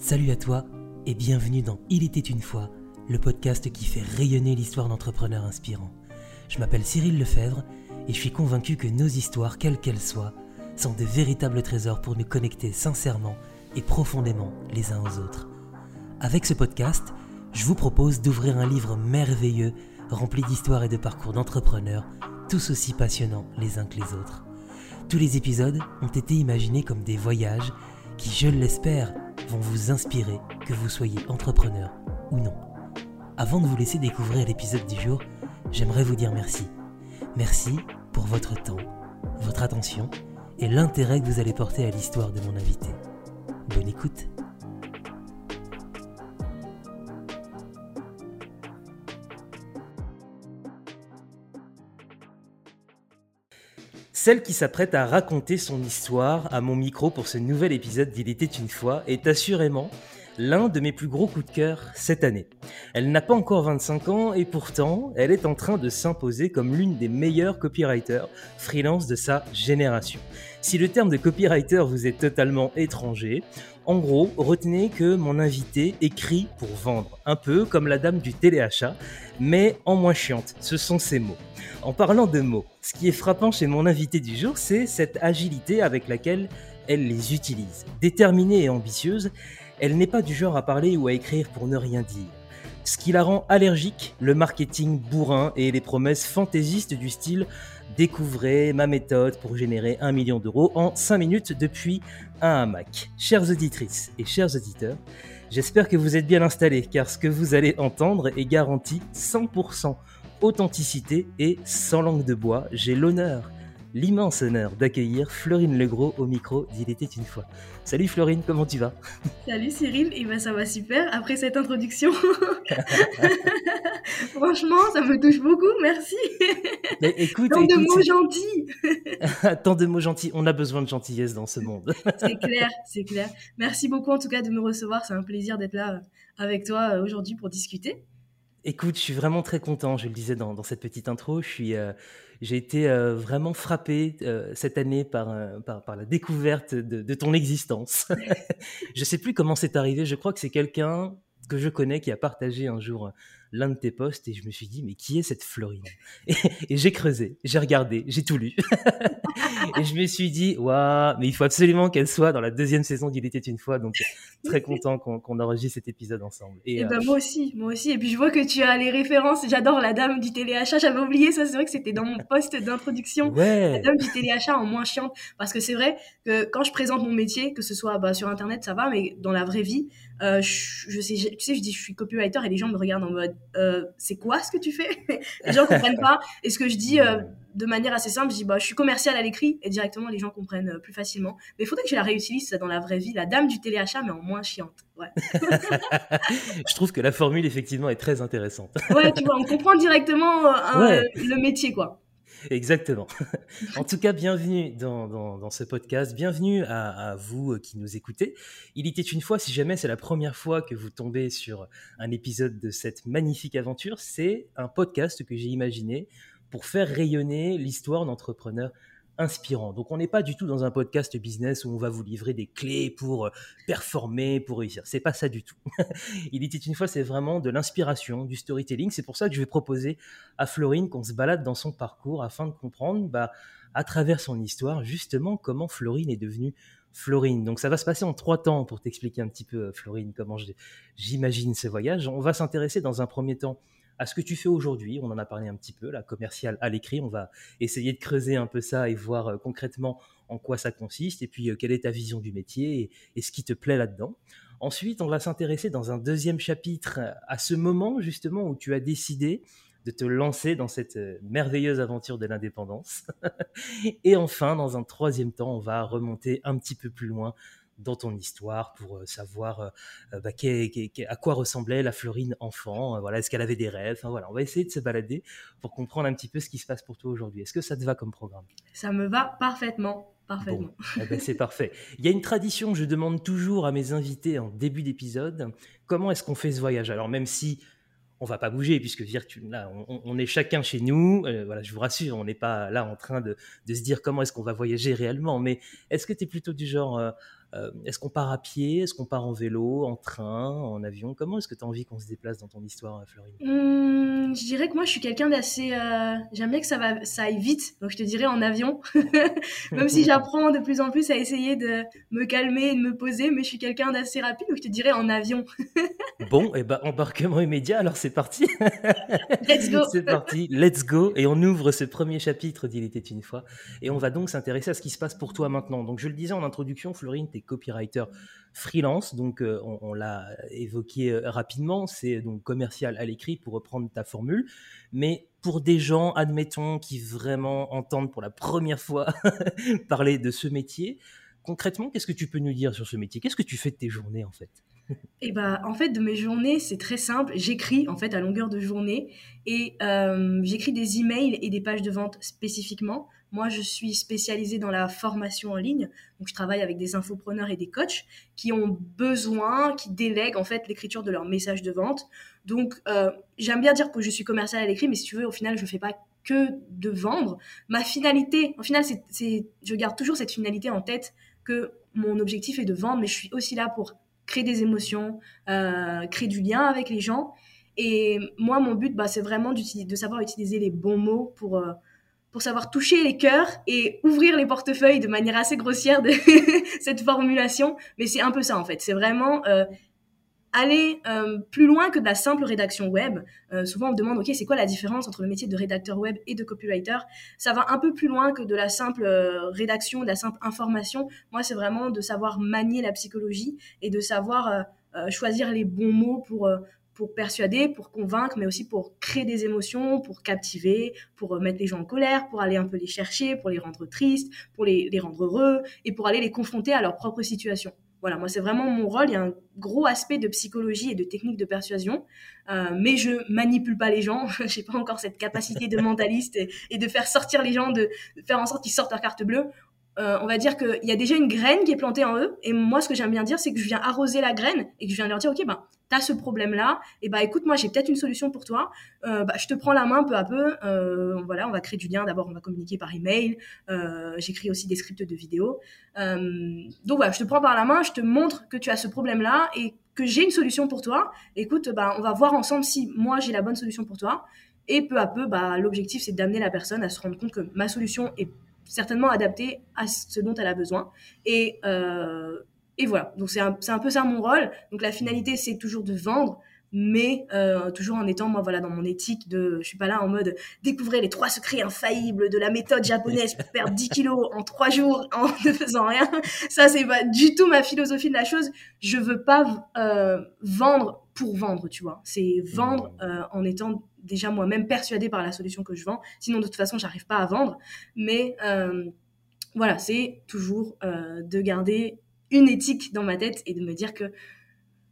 Salut à toi et bienvenue dans Il était une fois, le podcast qui fait rayonner l'histoire d'entrepreneurs inspirants. Je m'appelle Cyril Lefebvre et je suis convaincu que nos histoires, quelles qu'elles soient, sont de véritables trésors pour nous connecter sincèrement et profondément les uns aux autres. Avec ce podcast, je vous propose d'ouvrir un livre merveilleux rempli d'histoires et de parcours d'entrepreneurs, tous aussi passionnants les uns que les autres. Tous les épisodes ont été imaginés comme des voyages qui, je l'espère, vont vous inspirer, que vous soyez entrepreneur ou non. Avant de vous laisser découvrir l'épisode du jour, j'aimerais vous dire merci. Merci pour votre temps, votre attention et l'intérêt que vous allez porter à l'histoire de mon invité. Bonne écoute Celle qui s'apprête à raconter son histoire à mon micro pour ce nouvel épisode d'Il était une fois est assurément l'un de mes plus gros coups de cœur cette année. Elle n'a pas encore 25 ans et pourtant, elle est en train de s'imposer comme l'une des meilleures copywriters freelance de sa génération. Si le terme de copywriter vous est totalement étranger, en gros, retenez que mon invité écrit pour vendre, un peu comme la dame du téléachat, mais en moins chiante, ce sont ses mots. En parlant de mots, ce qui est frappant chez mon invité du jour, c'est cette agilité avec laquelle elle les utilise. Déterminée et ambitieuse, elle n'est pas du genre à parler ou à écrire pour ne rien dire. Ce qui la rend allergique, le marketing bourrin et les promesses fantaisistes du style Découvrez ma méthode pour générer un million d'euros en 5 minutes depuis un hamac. Chères auditrices et chers auditeurs, j'espère que vous êtes bien installés car ce que vous allez entendre est garanti 100% authenticité et sans langue de bois. J'ai l'honneur, l'immense honneur d'accueillir Florine Legros au micro d'Il était une fois. Salut Florine, comment tu vas? Salut Cyril, et ben ça va super après cette introduction. Franchement, ça me touche beaucoup, merci. Mais écoute, Tant écoute, de mots gentils. tant de mots gentils, on a besoin de gentillesse dans ce monde. c'est clair, c'est clair. Merci beaucoup en tout cas de me recevoir, c'est un plaisir d'être là euh, avec toi euh, aujourd'hui pour discuter. Écoute, je suis vraiment très content, je le disais dans, cette petite intro, euh, j'ai été euh, vraiment frappé euh, cette année par, la découverte de, de ton existence. je sais plus comment c'est arrivé, je crois que c'est quelqu'un que je connais qui a partagé un jour l'un de tes posts et je me suis dit mais qui est cette Florine? Et, et j'ai creusé, j'ai regardé, j'ai tout lu. Et je me suis dit waouh mais il faut absolument qu'elle soit dans la deuxième saison d'Il était une fois donc très content qu'on qu enregistre cet épisode ensemble. Et, et ben, euh... moi aussi, moi aussi. Et puis je vois que tu as les références, j'adore la dame du téléachat, j'avais oublié ça, c'est vrai que c'était dans mon post d'introduction, ouais. la dame du téléachat en moins chiante. Parce que c'est vrai que quand je présente mon métier, que ce soit bah, sur internet ça va. Mais dans la vraie vie euh, je, je, sais, je, tu sais, je dis je suis copywriter et les gens me regardent en mode euh, c'est quoi ce que tu fais? Les gens comprennent pas. Et ce que je dis euh, de manière assez simple, je dis bah je suis commercial à l'écrit et directement les gens comprennent euh, plus facilement. Mais il faudrait que je la réutilise ça dans la vraie vie, la dame du téléachat mais en moins chiante. Ouais. je trouve que la formule effectivement est très intéressante. ouais, tu vois, on comprend directement euh, ouais. le métier quoi. Exactement. en tout cas, bienvenue dans, dans, dans ce podcast. Bienvenue à, à, vous qui nous écoutez. Il était une fois, si jamais c'est la première fois que vous tombez sur un épisode de cette magnifique aventure, c'est un podcast que j'ai imaginé pour faire rayonner l'histoire d'entrepreneurs inspirant. Donc on n'est pas du tout dans un podcast business où on va vous livrer des clés pour euh, performer, pour réussir. C'est pas ça du tout. Il était une fois, c'est vraiment de l'inspiration, du storytelling. C'est pour ça que je vais proposer à Florine qu'on se balade dans son parcours afin de comprendre, bah, à travers son histoire, justement comment Florine est devenue Florine. Donc ça va se passer en trois temps pour t'expliquer un petit peu, Florine, comment j'imagine ce voyage. On va s'intéresser dans un premier temps à ce que tu fais aujourd'hui. On en a parlé un petit peu, la commerciale à l'écrit. On va essayer de creuser un peu ça et voir euh, concrètement en quoi ça consiste et puis euh, quelle est ta vision du métier et, ce qui te plaît là-dedans. Ensuite, on va s'intéresser dans un deuxième chapitre à ce moment justement où tu as décidé de te lancer dans cette euh, merveilleuse aventure de l'indépendance. et enfin, dans un troisième temps, on va remonter un petit peu plus loin dans ton histoire pour euh, savoir euh, bah, qu qu qu à quoi ressemblait la Florine enfant. Euh, voilà, est-ce qu'elle avait des rêves enfin, voilà, on va essayer de se balader pour comprendre un petit peu ce qui se passe pour toi aujourd'hui. Est-ce que ça te va comme programme? Ça me va parfaitement. Parfaitement. Bon, eh ben c'est parfait. Il y a une tradition que je demande toujours à mes invités en début d'épisode. Comment est-ce qu'on fait ce voyage? Alors même si on va pas bouger puisque là, on, on, est chacun chez nous. Euh, voilà, je vous rassure, on n'est pas là en train de, de se dire comment est-ce qu'on va voyager réellement. Mais est-ce que tu es plutôt du genre euh, euh, est-ce qu'on part à pied? Est-ce qu'on part en vélo, en train, en avion? Comment est-ce que tu as envie qu'on se déplace dans ton histoire, Florine? Mmh, Je dirais que moi, je suis quelqu'un d'assez. Euh, j'aime bien que ça, va, ça aille vite, donc je te dirais en avion. Même si j'apprends de plus en plus à essayer de me calmer et de me poser, mais je suis quelqu'un d'assez rapide, donc je te dirais en avion. bon, et eh ben embarquement immédiat, alors c'est parti. let's go. c'est parti, let's go. Et on ouvre ce premier chapitre d'Il était une fois. Et on va donc s'intéresser à ce qui se passe pour toi maintenant. Donc je le disais en introduction, Florine, copywriter freelance, donc euh, on, l'a évoqué euh, rapidement, c'est donc commercial à l'écrit pour reprendre ta formule, mais pour des gens, admettons, qui vraiment entendent pour la première fois parler de ce métier, concrètement, qu'est-ce que tu peux nous dire sur ce métier? Qu'est-ce que tu fais de tes journées en fait? Et bah, en fait, de mes journées, c'est très simple. J'écris en fait à longueur de journée et euh, j'écris des emails et des pages de vente spécifiquement. Moi, je suis spécialisée dans la formation en ligne. Donc, je travaille avec des infopreneurs et des coachs qui ont besoin, qui délèguent en fait l'écriture de leurs messages de vente. Donc, euh, j'aime bien dire que je suis commerciale à l'écrit, mais si tu veux, au final, je ne fais pas que de vendre. Ma finalité, au final, c'est, je garde toujours cette finalité en tête que mon objectif est de vendre, mais je suis aussi là pour créer des émotions, euh, créer du lien avec les gens. Et moi, mon but, bah, c'est vraiment de savoir utiliser les bons mots pour, euh, pour savoir toucher les cœurs et ouvrir les portefeuilles de manière assez grossière de cette formulation. Mais c'est un peu ça en fait. C'est vraiment euh, aller euh, plus loin que de la simple rédaction web. Euh, souvent on me demande, ok, c'est quoi la différence entre le métier de rédacteur web et de copywriter? Ça va un peu plus loin que de la simple rédaction, de la simple information. Moi, c'est vraiment de savoir manier la psychologie et de savoir choisir les bons mots pour pour persuader, pour convaincre, mais aussi pour créer des émotions, pour captiver, pour mettre les gens en colère, pour aller un peu les chercher, pour les rendre tristes, pour les, les rendre heureux et pour aller les confronter à leur propre situation. Voilà, moi c'est vraiment mon rôle. Il y a un gros aspect de psychologie et de technique de persuasion, euh, mais je manipule pas les gens. J'ai pas encore cette capacité de mentaliste et, de faire sortir les gens, de, faire en sorte qu'ils sortent leur carte bleue. Euh, on va dire qu'il y a déjà une graine qui est plantée en eux. Et moi, ce que j'aime bien dire, c'est que je viens arroser la graine et que je viens leur dire, ok, ben, tu ce problème-là, et bah écoute, moi j'ai peut-être une solution pour toi. Euh, bah, je te prends la main peu à peu. Euh, voilà, on va créer du lien. D'abord, on va communiquer par email. J'écris aussi des scripts de vidéos. Donc voilà, je te prends par la main, je te montre que tu as ce problème-là et que j'ai une solution pour toi. Écoute, bah, on va voir ensemble si moi j'ai la bonne solution pour toi. Et peu à peu, bah, l'objectif c'est d'amener la personne à se rendre compte que ma solution est certainement adaptée à ce dont elle a besoin. Et euh, et voilà, donc c'est un, un, peu ça mon rôle. Donc la finalité, c'est toujours de vendre, mais euh, toujours en étant, moi, voilà, dans mon éthique de, je suis pas là en mode découvrir les trois secrets infaillibles de la méthode japonaise pour perdre 10 kilos en trois jours en ne faisant rien. Ça, c'est pas du tout ma philosophie de la chose. Je veux pas euh, vendre pour vendre, tu vois. C'est vendre euh, en étant déjà moi-même persuadée par la solution que je vends. Sinon, de toute façon, j'arrive pas à vendre. Mais euh, voilà, c'est toujours euh, de garder une éthique dans ma tête et de me dire que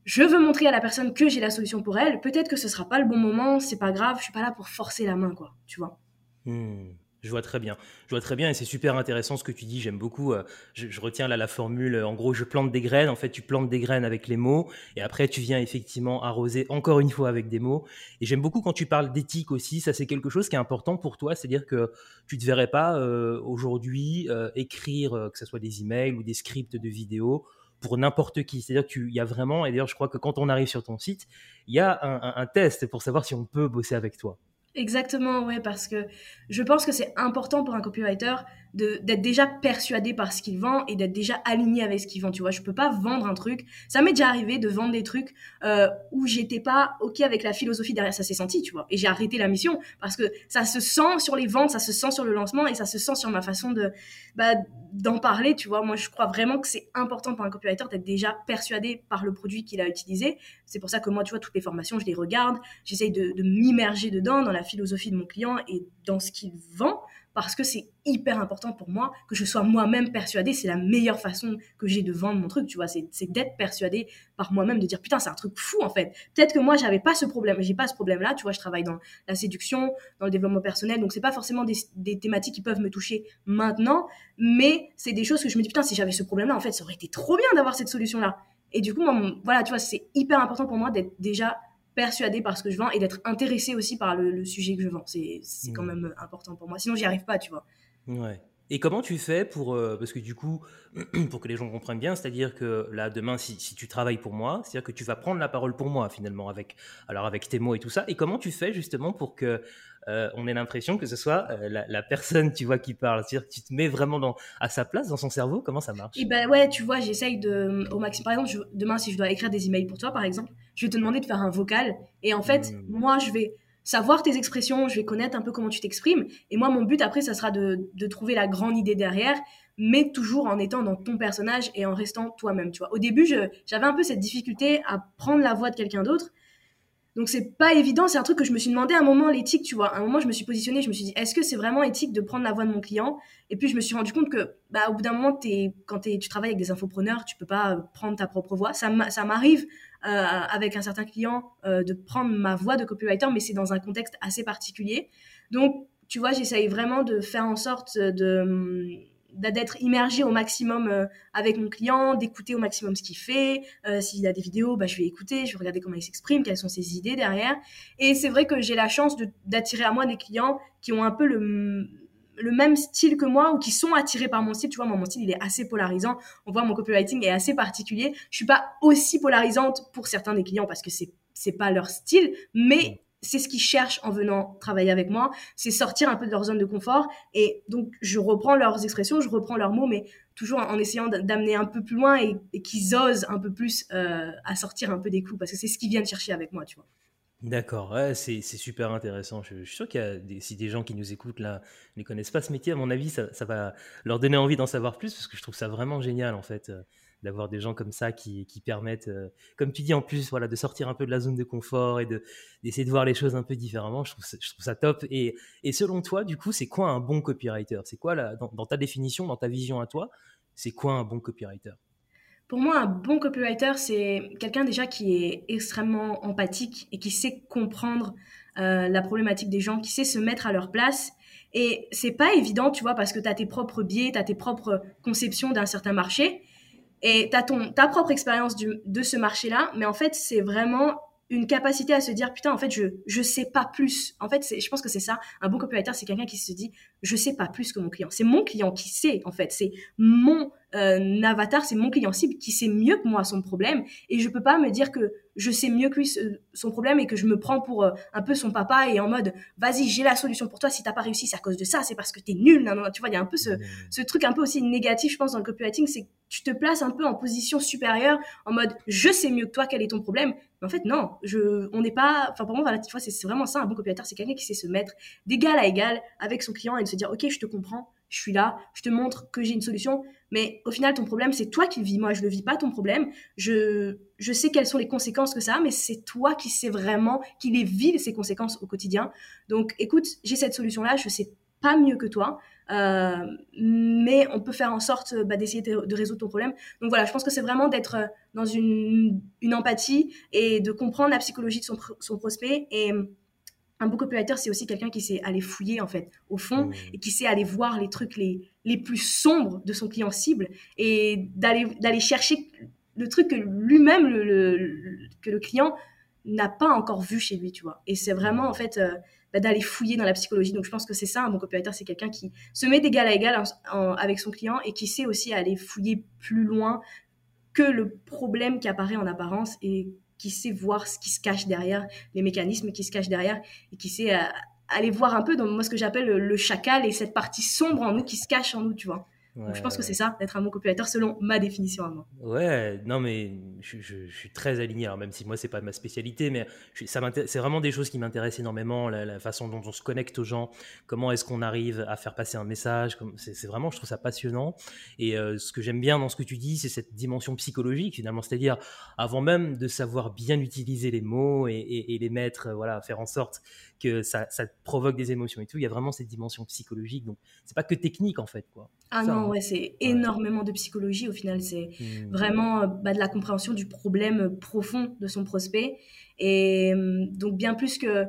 je veux montrer à la personne que j'ai la solution pour elle. Peut-être que ce sera pas le bon moment, c'est pas grave, je suis pas là pour forcer la main, quoi, tu vois. Hmm. Je vois très bien. Je vois très bien et c'est super intéressant ce que tu dis. J'aime beaucoup. Euh, je, retiens là la formule. En gros, je plante des graines. En fait, tu plantes des graines avec les mots et après, tu viens effectivement arroser encore une fois avec des mots. Et j'aime beaucoup quand tu parles d'éthique aussi. Ça, c'est quelque chose qui est important pour toi. C'est-à-dire que tu ne te verrais pas euh, aujourd'hui euh, écrire, que ce soit des emails ou des scripts de vidéos pour n'importe qui. C'est-à-dire qu'il y a vraiment, et d'ailleurs, je crois que quand on arrive sur ton site, il y a un test pour savoir si on peut bosser avec toi. Exactement, ouais, parce que je pense que c'est important pour un copywriter d'être déjà persuadé par ce qu'il vend et d'être déjà aligné avec ce qu'il vend. Tu vois, je peux pas vendre un truc. Ça m'est déjà arrivé de vendre des trucs euh, où j'étais pas ok avec la philosophie derrière. Ça s'est senti, tu vois. Et j'ai arrêté la mission parce que ça se sent sur les ventes, ça se sent sur le lancement et ça se sent sur ma façon de bah, d'en parler. Tu vois, moi je crois vraiment que c'est important pour un copywriter d'être déjà persuadé par le produit qu'il a utilisé. C'est pour ça que moi, tu vois, toutes les formations, je les regarde. J'essaye de, de m'immerger dedans dans la philosophie de mon client et dans ce qu'il vend parce que c'est hyper important pour moi que je sois moi-même persuadée. C'est la meilleure façon que j'ai de vendre mon truc, tu vois. C'est d'être persuadée par moi-même, de dire putain, c'est un truc fou en fait. Peut-être que moi, j'avais pas ce problème, j'ai pas ce problème-là, tu vois. Je travaille dans la séduction, dans le développement personnel, donc c'est pas forcément des, des, thématiques qui peuvent me toucher maintenant, mais c'est des choses que je me dis putain, si j'avais ce problème-là, en fait, ça aurait été trop bien d'avoir cette solution-là. Et du coup, moi, voilà, tu vois, c'est hyper important pour moi d'être déjà persuadé par ce que je vends et d'être intéressé aussi par le, sujet que je vends. C'est quand mmh. même important pour moi. Sinon, j'y arrive pas, tu vois. Ouais. Et comment tu fais pour, euh, parce que du coup, pour que les gens comprennent bien, c'est-à-dire que là, demain, si, si tu travailles pour moi, c'est-à-dire que tu vas prendre la parole pour moi finalement, avec, alors avec tes mots et tout ça. Et comment tu fais justement pour que euh, on ait l'impression que ce soit euh, la, la, personne, tu vois, qui parle C'est-à-dire que tu te mets vraiment dans, à sa place, dans son cerveau. Comment ça marche? Et ben ouais, tu vois, j'essaye de, au maximum. Par exemple, je, demain, si je dois écrire des emails pour toi, par exemple, je vais te demander de faire un vocal. Et en fait, mmh. moi, je vais savoir tes expressions, je vais connaître un peu comment tu t'exprimes. Et moi, mon but après, ça sera de, de, trouver la grande idée derrière, mais toujours en étant dans ton personnage et en restant toi-même. Tu vois, au début, j'avais un peu cette difficulté à prendre la voix de quelqu'un d'autre. Donc c'est pas évident, c'est un truc que je me suis demandé à un moment l'éthique, tu vois. À un moment, je me suis positionnée, je me suis dit, est-ce que c'est vraiment éthique de prendre la voix de mon client? Et puis je me suis rendu compte que, bah, au bout d'un moment, es, quand tu travailles avec des infopreneurs, tu peux pas prendre ta propre voix. Ça m'arrive euh, avec un certain client euh, de prendre ma voix de copywriter, mais c'est dans un contexte assez particulier. Donc, tu vois, j'essaye vraiment de faire en sorte de d'être immergé au maximum euh, avec mon client, d'écouter au maximum ce qu'il fait. S'il a des vidéos, bah, je vais écouter, je vais regarder comment il s'exprime, quelles sont ses idées derrière. Et c'est vrai que j'ai la chance d'attirer à moi des clients qui ont un peu le, même style que moi ou qui sont attirés par mon style. Tu vois, mon style, il est assez polarisant. On voit, mon copywriting est assez particulier. Je suis pas aussi polarisante pour certains des clients parce que c'est, c'est pas leur style, mais c'est ce qu'ils cherchent en venant travailler avec moi. C'est sortir un peu de leur zone de confort. Et donc, je reprends leurs expressions, je reprends leurs mots, mais toujours en essayant d'amener un peu plus loin et, qu'ils osent un peu plus euh, à sortir un peu des clous parce que c'est ce qu'ils viennent chercher avec moi, tu vois. D'accord, c'est super intéressant. Je, suis sûr qu'il y a des, si des gens qui nous écoutent là ne connaissent pas ce métier, à mon avis, ça, va leur donner envie d'en savoir plus parce que je trouve ça vraiment génial en fait euh, d'avoir des gens comme ça qui, permettent, euh, comme tu dis en plus, voilà, de sortir un peu de la zone de confort et d'essayer de, voir les choses un peu différemment. Je trouve, ça top. Et, selon toi, du coup, c'est quoi un bon copywriter? C'est quoi dans ta définition, dans ta vision à toi, c'est quoi un bon copywriter? Pour moi, un bon copywriter, c'est quelqu'un déjà qui est extrêmement empathique et qui sait comprendre euh, la problématique des gens, qui sait se mettre à leur place. Et c'est pas évident, tu vois, parce que tu as tes propres biais, tu as tes propres conceptions d'un certain marché et tu ton, ta propre expérience de ce marché-là. Mais en fait, c'est vraiment une capacité à se dire putain en fait je je sais pas plus. En fait je pense que c'est ça. Un bon copywriter c'est quelqu'un qui se dit je sais pas plus que mon client. C'est mon client qui sait en fait. C'est mon euh, avatar c'est mon client cible qui sait mieux que moi son problème. Et je peux pas me dire que je sais mieux que lui son problème et que je me prends pour euh, un peu son papa et en mode vas-y j'ai la solution pour toi. Si t'as pas réussi c'est à cause de ça c'est parce que t'es nul. Non, non, tu vois il y a un peu ce, ce truc un peu aussi négatif je pense dans le copywriting c'est tu te places un peu en position supérieure en mode je sais mieux que toi quel est ton problème. Mais en fait non je on n'est pas enfin pour moi voilà tu vois c'est vraiment ça. Un bon copywriter c'est quelqu'un qui sait se mettre d'égal à égal avec son client et de se dire ok je te comprends je suis là, je te montre que j'ai une solution, mais au final, ton problème, c'est toi qui le vis. Moi, je ne le vis pas, ton problème. Je, je sais quelles sont les conséquences que ça a, mais c'est toi qui sais vraiment, qui les vis, ces conséquences au quotidien. Donc, écoute, j'ai cette solution-là, je sais pas mieux que toi, euh, mais on peut faire en sorte bah, d'essayer de, résoudre ton problème. Donc voilà, je pense que c'est vraiment d'être dans une, une, empathie et de comprendre la psychologie de son, son prospect et un bon copywriter, c'est aussi quelqu'un qui sait aller fouiller en fait au fond mmh. et qui sait aller voir les trucs les, les plus sombres de son client cible et d'aller chercher le truc que lui-même le, que le client n'a pas encore vu chez lui, tu vois. Et c'est vraiment en fait euh, bah, d'aller fouiller dans la psychologie. Donc je pense que c'est ça un bon copywriter, c'est quelqu'un qui se met d'égal à égal avec son client et qui sait aussi aller fouiller plus loin que le problème qui apparaît en apparence et qui sait voir ce qui se cache derrière, les mécanismes qui se cachent derrière, et qui sait euh, aller voir un peu dans moi ce que j'appelle le, chacal et cette partie sombre en nous qui se cache en nous, tu vois je pense que c'est ça, d'être un bon copywriter selon ma définition à moi. Ouais, non mais je, suis très aligné, même si moi c'est pas ma spécialité, mais c'est vraiment des choses qui m'intéressent énormément, la, façon dont on se connecte aux gens, comment est-ce qu'on arrive à faire passer un message, c'est vraiment, je trouve ça passionnant. Et euh, ce que j'aime bien dans ce que tu dis, c'est cette dimension psychologique finalement, c'est-à-dire avant même de savoir bien utiliser les mots et, les mettre, voilà, faire en sorte que ça, provoque des émotions et tout, il y a vraiment cette dimension psychologique, donc c'est pas que technique en fait, quoi. Ah non, ouais, c'est énormément de psychologie au final. C'est mmh. vraiment euh, bah, de la compréhension du problème profond de son prospect. Et mmh, donc, bien plus que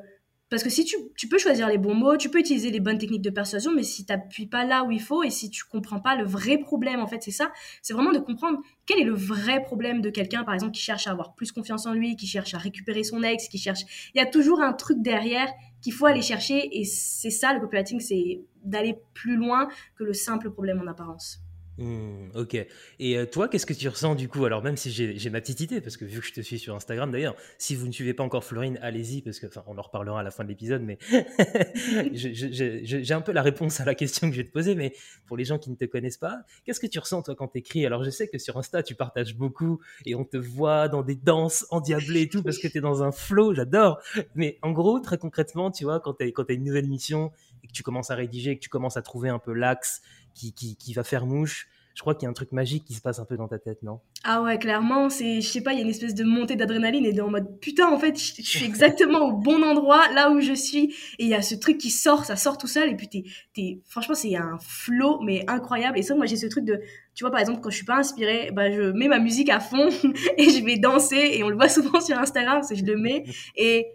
parce que si tu, peux choisir les bons mots, tu peux utiliser les bonnes techniques de persuasion, mais si tu n'appuies pas là où il faut et si tu comprends pas le vrai problème, en fait, c'est ça, c'est vraiment de comprendre quel est le vrai problème de quelqu'un, par exemple, qui cherche à avoir plus confiance en lui, qui cherche à récupérer son ex, qui cherche... Il y a toujours un truc derrière qu'il faut aller chercher et c'est ça, le copywriting, c'est d'aller plus loin que le simple problème en apparence. Mmh, ok. Et euh, toi, qu'est-ce que tu ressens du coup? Alors, même si j'ai ma petite idée, parce que vu que je te suis sur Instagram d'ailleurs, si vous ne suivez pas encore Florine, allez-y, parce que, enfin, on en reparlera à la fin de l'épisode, mais j'ai un peu la réponse à la question que je vais te poser, mais pour les gens qui ne te connaissent pas, qu'est-ce que tu ressens toi quand tu écris Alors, je sais que sur Insta, tu partages beaucoup et on te voit dans des danses endiablées et tout, parce que tu es dans un flow, j'adore. Mais en gros, très concrètement, tu vois, quand tu as, as une nouvelle mission tu commences à rédiger, que tu commences à trouver un peu l'axe, qui, va faire mouche. Je crois qu'il y a un truc magique qui se passe un peu dans ta tête, non? Ah ouais, clairement, c'est, je sais pas, il y a une espèce de montée d'adrénaline et en mode putain, en fait, je, suis exactement au bon endroit, là où je suis, et il y a ce truc qui sort, ça sort tout seul, et puis t'es, franchement, c'est un flow, mais incroyable. Et ça, moi, j'ai ce truc de, tu vois, par exemple, quand je suis pas inspirée, bah, je mets ma musique à fond et je vais danser, et on le voit souvent sur Instagram, c'est je le mets, et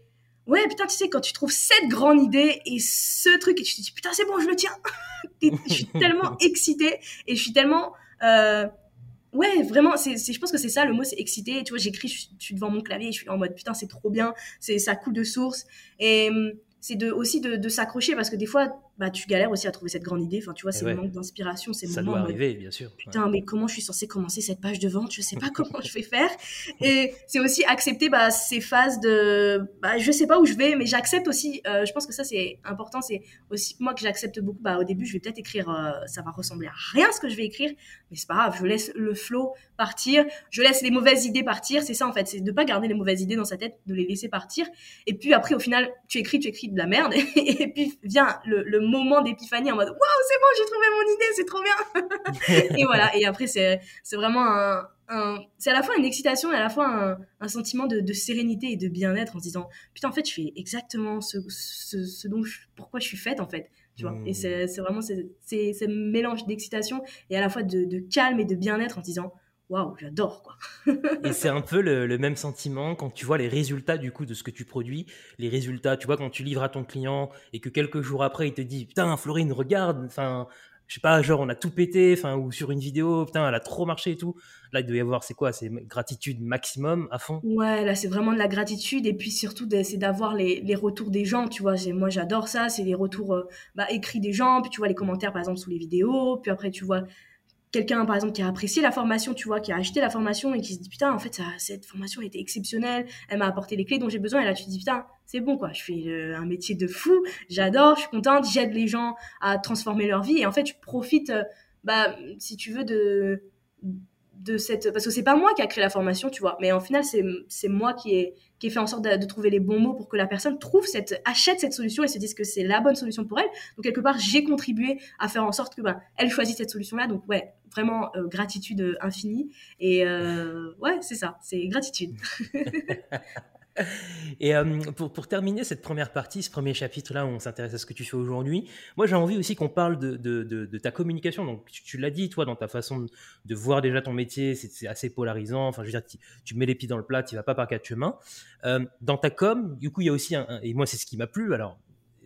ouais, putain, tu sais, quand tu trouves cette grande idée et ce truc, et tu te dis, putain, c'est bon, je le tiens. je suis tellement excitée et je suis tellement. Euh, ouais, vraiment, c'est, je pense que c'est ça, le mot, c'est excité. Tu vois, j'écris, je, suis devant mon clavier, je suis en mode, putain, c'est trop bien, c'est, ça coule de source. Et hum, c'est de, aussi de, de s'accrocher parce que des fois, bah, tu galères aussi à trouver cette grande idée. Enfin, tu vois, c'est le manque d'inspiration. C'est ça doit arriver, bien sûr. Putain, mais comment je suis censée commencer cette page de vente? Je sais pas comment je vais faire. Et c'est aussi accepter bah, ces phases de. Bah, je sais pas où je vais, mais j'accepte aussi. Euh, je pense que ça, c'est important. C'est aussi moi que j'accepte beaucoup. Bah, au début, je vais peut-être écrire. Euh, ça va ressembler à rien ce que je vais écrire, mais c'est pas grave. Je laisse le flow partir. Je laisse les mauvaises idées partir. C'est ça, en fait. C'est de pas garder les mauvaises idées dans sa tête, de les laisser partir. Et puis après, au final, tu écris, tu écris de la merde. et puis vient le, le moment d'épiphanie en mode waouh, c'est bon, j'ai trouvé mon idée, c'est trop bien. et voilà, et après, c'est vraiment un, c'est à la fois une excitation et à la fois un, un sentiment de, de, sérénité et de bien-être en se disant putain, en fait, je fais exactement ce, ce, dont pourquoi je suis faite en fait. Tu vois, et mmh. c'est vraiment ce mélange d'excitation et à la fois de, de calme et de bien-être en se disant waouh, j'adore quoi. et c'est un peu le, même sentiment quand tu vois les résultats du coup de ce que tu produis, les résultats, tu vois quand tu livres à ton client et que quelques jours après il te dit putain Florine regarde, enfin je sais pas genre on a tout pété, enfin ou sur une vidéo putain elle a trop marché et tout. Là il doit y avoir c'est quoi, c'est gratitude maximum à fond? Ouais là c'est vraiment de la gratitude et puis surtout c'est d'avoir les, les, retours des gens, tu vois. Moi j'adore ça, c'est les retours euh, bah, écrits des gens, puis tu vois les commentaires par exemple sous les vidéos, puis après tu vois quelqu'un par exemple qui a apprécié la formation, tu vois, qui a acheté la formation et qui se dit putain en fait cette formation était exceptionnelle, elle m'a apporté les clés dont j'ai besoin. Et là tu te dis putain c'est bon quoi, je fais un métier de fou, j'adore, je suis contente, j'aide les gens à transformer leur vie. Et en fait tu profites euh, bah si tu veux de de cette parce que c'est pas moi qui a créé la formation tu vois mais en final c'est moi qui ai qui ai fait en sorte de, trouver les bons mots pour que la personne trouve cette achète cette solution et se dise que c'est la bonne solution pour elle. Donc quelque part j'ai contribué à faire en sorte que bah, elle choisisse cette solution là donc ouais vraiment euh, gratitude infinie. Et euh, ouais c'est ça c'est gratitude Et euh, pour, terminer cette première partie, ce premier chapitre-là où on s'intéresse à ce que tu fais aujourd'hui, moi j'ai envie aussi qu'on parle de, ta communication. Donc tu, l'as dit, toi, dans ta façon de, voir déjà ton métier, c'est assez polarisant. Enfin, je veux dire, tu, mets les pieds dans le plat, tu vas pas par quatre chemins. Euh, dans ta com, du coup, il y a aussi un, et moi c'est ce qui m'a plu. Alors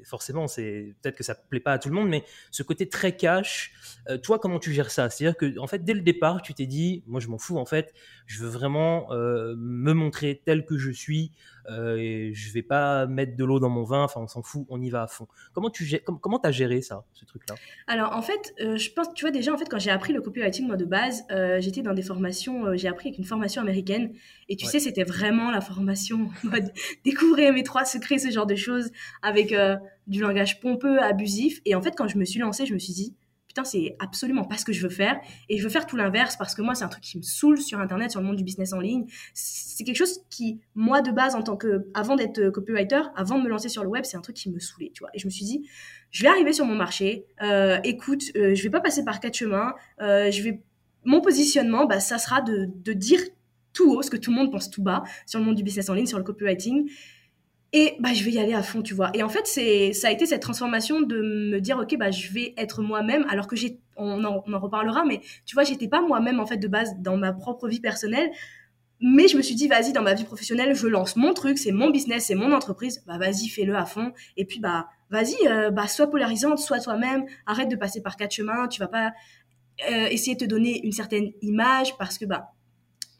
forcément, c'est peut-être que ça plaît pas à tout le monde, mais ce côté très cash, euh, toi, comment tu gères ça? C'est-à-dire que, en fait, dès le départ, tu t'es dit, moi, je m'en fous, en fait, je veux vraiment euh, me montrer tel que je suis, euh, et je vais pas mettre de l'eau dans mon vin, enfin, on s'en fout, on y va à fond. Comment tu comment as géré ça, ce truc-là? Alors, en fait, je pense, tu vois, déjà, en fait, quand j'ai appris le copywriting, moi, de base, j'étais dans des formations, j'ai appris avec une formation américaine, et tu sais, c'était vraiment la formation mode découvrir mes trois secrets, ce genre de choses, avec du langage pompeux, abusif. Et en fait, quand je me suis lancée, je me suis dit, putain, c'est absolument pas ce que je veux faire. Et je veux faire tout l'inverse parce que moi, c'est un truc qui me saoule sur Internet, sur le monde du business en ligne. C'est quelque chose qui, moi, de base, en tant que, avant d'être copywriter, avant de me lancer sur le web, c'est un truc qui me saoulait, tu vois. Et je me suis dit, je vais arriver sur mon marché. Euh, écoute, euh, je vais pas passer par quatre chemins. Euh, je vais, mon positionnement, bah, ça sera de dire tout haut, ce que tout le monde pense tout bas sur le monde du business en ligne, sur le copywriting. Et bah, je vais y aller à fond, tu vois. Et en fait, c'est, ça a été cette transformation de me dire, ok, bah, je vais être moi-même, alors que j'ai, on en, on en reparlera, mais tu vois, j'étais pas moi-même, en fait, de base, dans ma propre vie personnelle. Mais je me suis dit, vas-y, dans ma vie professionnelle, je lance mon truc, c'est mon business, c'est mon entreprise. Bah, vas-y, fais-le à fond. Et puis, bah, vas-y, euh, bah, sois polarisante, sois toi-même. Arrête de passer par quatre chemins. Tu vas pas euh, essayer de te donner une certaine image parce que, bah,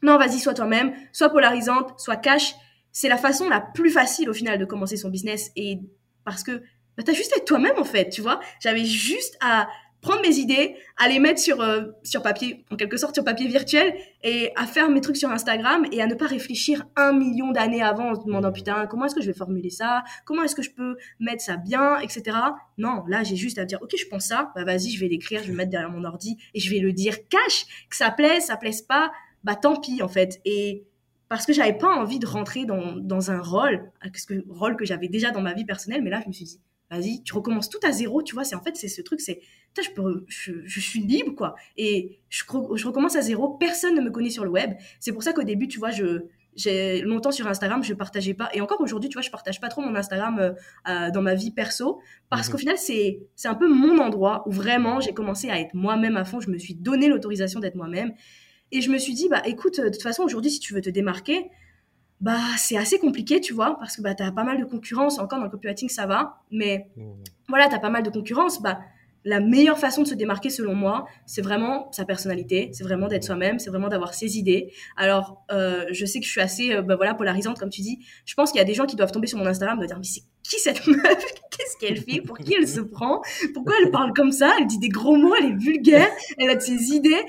non, vas-y, sois toi-même, sois polarisante, sois cash. C'est la façon la plus facile, au final, de commencer son business. Et parce que, bah, t'as juste à être toi-même, en fait, tu vois. J'avais juste à prendre mes idées, à les mettre sur, euh, sur papier, en quelque sorte sur papier virtuel, et à faire mes trucs sur Instagram et à ne pas réfléchir un million d'années avant en se demandant putain, comment est-ce que je vais formuler ça? Comment est-ce que je peux mettre ça bien, etc. Non, là, j'ai juste à dire, ok, je pense ça, bah vas-y, je vais l'écrire, je vais le mettre derrière mon ordi et je vais le dire cash, que ça plaise, ça plaise pas, bah tant pis en fait. Et parce que j'avais pas envie de rentrer dans, dans un rôle, que, rôle que j'avais déjà dans ma vie personnelle, mais là, je me suis dit, vas-y, tu recommences tout à zéro, tu vois, c'est en fait, c'est ce truc, c'est, je, peux, je, suis libre, quoi. Et je, je, recommence à zéro, personne ne me connaît sur le web. C'est pour ça qu'au début, tu vois, je, j'ai longtemps sur Instagram, je partageais pas. Et encore aujourd'hui, tu vois, je partage pas trop mon Instagram euh, euh, dans ma vie perso parce mhm. qu'au final, c'est c'est un peu mon endroit où vraiment j'ai commencé à être moi-même à fond. Je me suis donné l'autorisation d'être moi-même et je me suis dit, bah écoute, de toute façon, aujourd'hui, si tu veux te démarquer, bah c'est assez compliqué, tu vois, parce que bah t'as pas mal de concurrence. Encore dans le copywriting, ça va, mais voilà mmh. voilà, t'as pas mal de concurrence. Bah la meilleure façon de se démarquer, selon moi, c'est vraiment sa personnalité, c'est vraiment d'être soi-même, c'est vraiment d'avoir ses idées. Alors, euh, je sais que je suis assez, euh, bah, voilà, polarisante, comme tu dis. Je pense qu'il y a des gens qui doivent tomber sur mon Instagram et dire, mais c'est qui cette meuf? Qu'est-ce qu'elle fait? Pour qui elle se prend? Pourquoi elle parle comme ça? Elle dit des gros mots, elle est vulgaire, elle a de ses idées.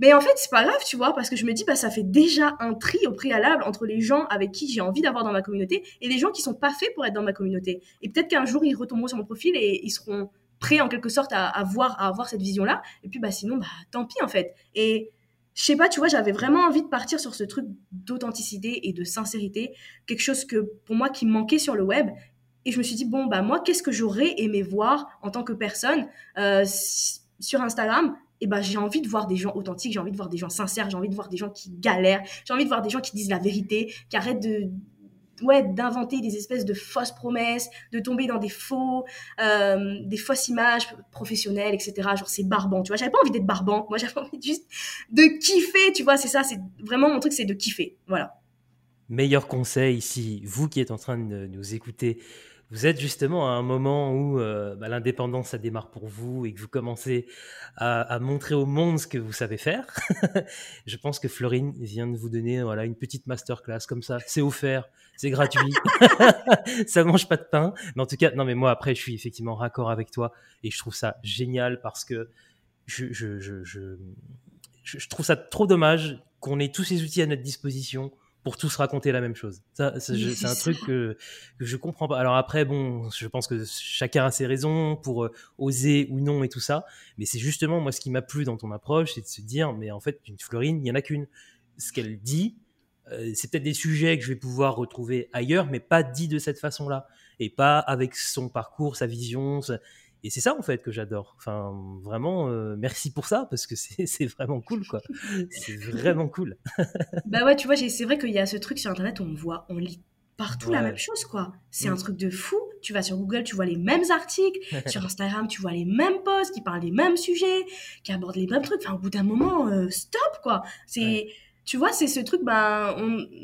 Mais en fait, c'est pas grave, tu vois, parce que je me dis, bah, ça fait déjà un tri au préalable entre les gens avec qui j'ai envie d'avoir dans ma communauté et les gens qui sont pas faits pour être dans ma communauté. Et peut-être qu'un jour, ils retomberont sur mon profil et ils seront prêts en quelque sorte à, voir, à avoir cette vision-là. Et puis, bah, sinon, bah, tant pis, en fait. Et je sais pas, tu vois, j'avais vraiment envie de partir sur ce truc d'authenticité et de sincérité, quelque chose que, pour moi, qui manquait sur le web. Et je me suis dit, bon, bah, moi, qu'est-ce que j'aurais aimé voir en tant que personne euh, sur Instagram et ben j'ai envie de voir des gens authentiques, j'ai envie de voir des gens sincères, j'ai envie de voir des gens qui galèrent, j'ai envie de voir des gens qui disent la vérité, qui arrêtent de ouais d'inventer des espèces de fausses promesses, de tomber dans des faux euh, des fausses images professionnelles, etc. Genre c'est barbant, tu vois. J'avais pas envie d'être barbant, moi j'avais envie juste de kiffer, tu vois. C'est ça, c'est vraiment mon truc, c'est de kiffer, voilà. Meilleur conseil ici, vous qui êtes en train de nous écouter, vous êtes justement à un moment où euh, bah, l'indépendance, ça démarre pour vous et que vous commencez à, montrer au monde ce que vous savez faire. je pense que Florine vient de vous donner voilà, une petite masterclass comme ça. C'est offert, c'est gratuit, ça mange pas de pain. Mais en tout cas, non, mais moi, après, je suis effectivement raccord avec toi et je trouve ça génial parce que je, je, je, je, je trouve ça trop dommage qu'on ait tous ces outils à notre disposition pour tous raconter la même chose. Ça, c'est un truc que, que je comprends pas. Alors après, bon, je pense que chacun a ses raisons pour euh, oser ou non et tout ça. Mais c'est justement moi ce qui m'a plu dans ton approche, c'est de se dire, mais en fait, une Florine, il y en a qu'une. Ce qu'elle dit, euh, c'est peut-être des sujets que je vais pouvoir retrouver ailleurs, mais pas dit de cette façon-là et pas avec son parcours, sa vision. Et c'est ça en fait que j'adore. Enfin, vraiment, euh, merci pour ça parce que c'est vraiment cool quoi. C'est vraiment cool. bah ouais, tu vois, c'est vrai qu'il y a ce truc sur internet où on voit, on lit partout la même chose quoi. C'est un mm. truc de fou. Tu vas sur Google, tu vois les mêmes articles. sur Instagram, tu vois les mêmes posts qui parlent des mêmes sujets, qui abordent les mêmes trucs. Enfin, au bout d'un moment, euh, stop quoi. C'est tu vois, c'est ce truc, ben,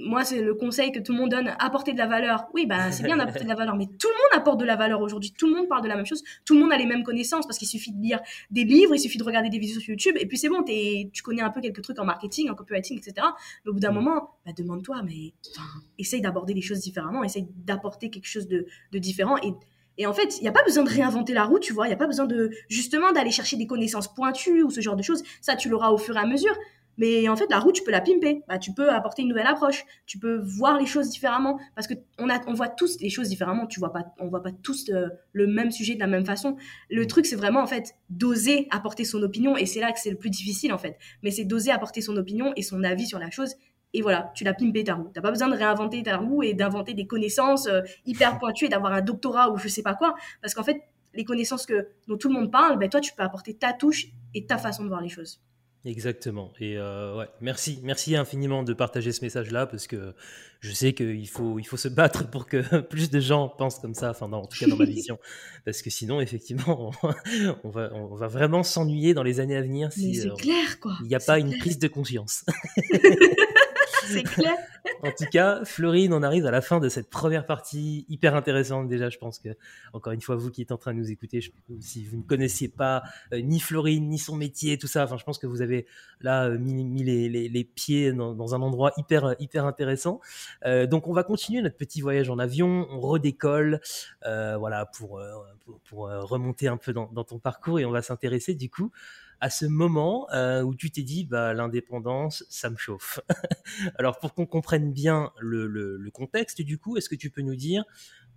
moi, c'est le conseil que tout le monde donne, apporter de la valeur. Oui, ben, c'est bien d'apporter de la valeur, mais tout le monde apporte de la valeur aujourd'hui. Tout le monde parle de la même chose. Tout le monde a les mêmes connaissances parce qu'il suffit de lire des livres, il suffit de regarder des vidéos sur YouTube, et puis c'est bon, tu connais un peu quelques trucs en marketing, en copywriting, etc. Mais au bout d'un mm. moment, ben, demande-toi, mais essaye d'aborder les choses différemment, essaye d'apporter quelque chose de, de différent. Et, et en fait, il n'y a pas besoin de réinventer la roue, tu vois. Il n'y a pas besoin de, justement, d'aller chercher des connaissances pointues ou ce genre de choses. Ça, tu l'auras au fur et à mesure. Mais en fait, la route, tu peux la pimper. Bah, tu peux apporter une nouvelle approche. Tu peux voir les choses différemment. Parce que on, a, on voit tous les choses différemment. Tu vois pas, on voit pas tous euh, le même sujet de la même façon. Le mm. truc, c'est vraiment, en fait, d'oser apporter son opinion. Et c'est là que c'est le plus difficile, en fait. Mais c'est d'oser apporter son opinion et son avis sur la chose. Et voilà, tu l'as pimpé ta roue. T'as pas besoin de réinventer ta roue et d'inventer des connaissances euh, hyper pointues et d'avoir un doctorat ou je sais pas quoi. Parce qu'en fait, les connaissances que, dont tout le monde parle, ben toi, tu peux apporter ta touche et ta façon de voir les choses. Exactement. Et euh, ouais, merci, merci infiniment de partager ce message-là parce que je sais qu'il faut, il faut se battre pour que plus de gens pensent comme ça. Enfin, en tout cas dans ma vision, parce que sinon, effectivement, on, va, on va vraiment s'ennuyer dans les années à venir si c'est euh, clair, quoi. Il n'y a pas une prise de conscience. c'est clair. en tout cas, Florine, on arrive à la fin de cette première partie hyper intéressante. Déjà, je pense que, encore une fois, vous qui êtes en train de nous écouter, si vous ne connaissiez pas euh, ni Florine, ni son métier, tout ça, enfin, je pense que vous avez là euh, mis, les, pieds dans, un endroit hyper, hyper intéressant. Euh, donc, on va continuer notre petit voyage en avion. On redécolle, voilà, pour, pour, remonter un peu dans ton parcours et on va s'intéresser, du coup, à ce moment euh, où tu t'es dit bah, l'indépendance, ça me chauffe. Alors pour qu'on comprenne bien le, le, contexte du coup, est-ce que tu peux nous dire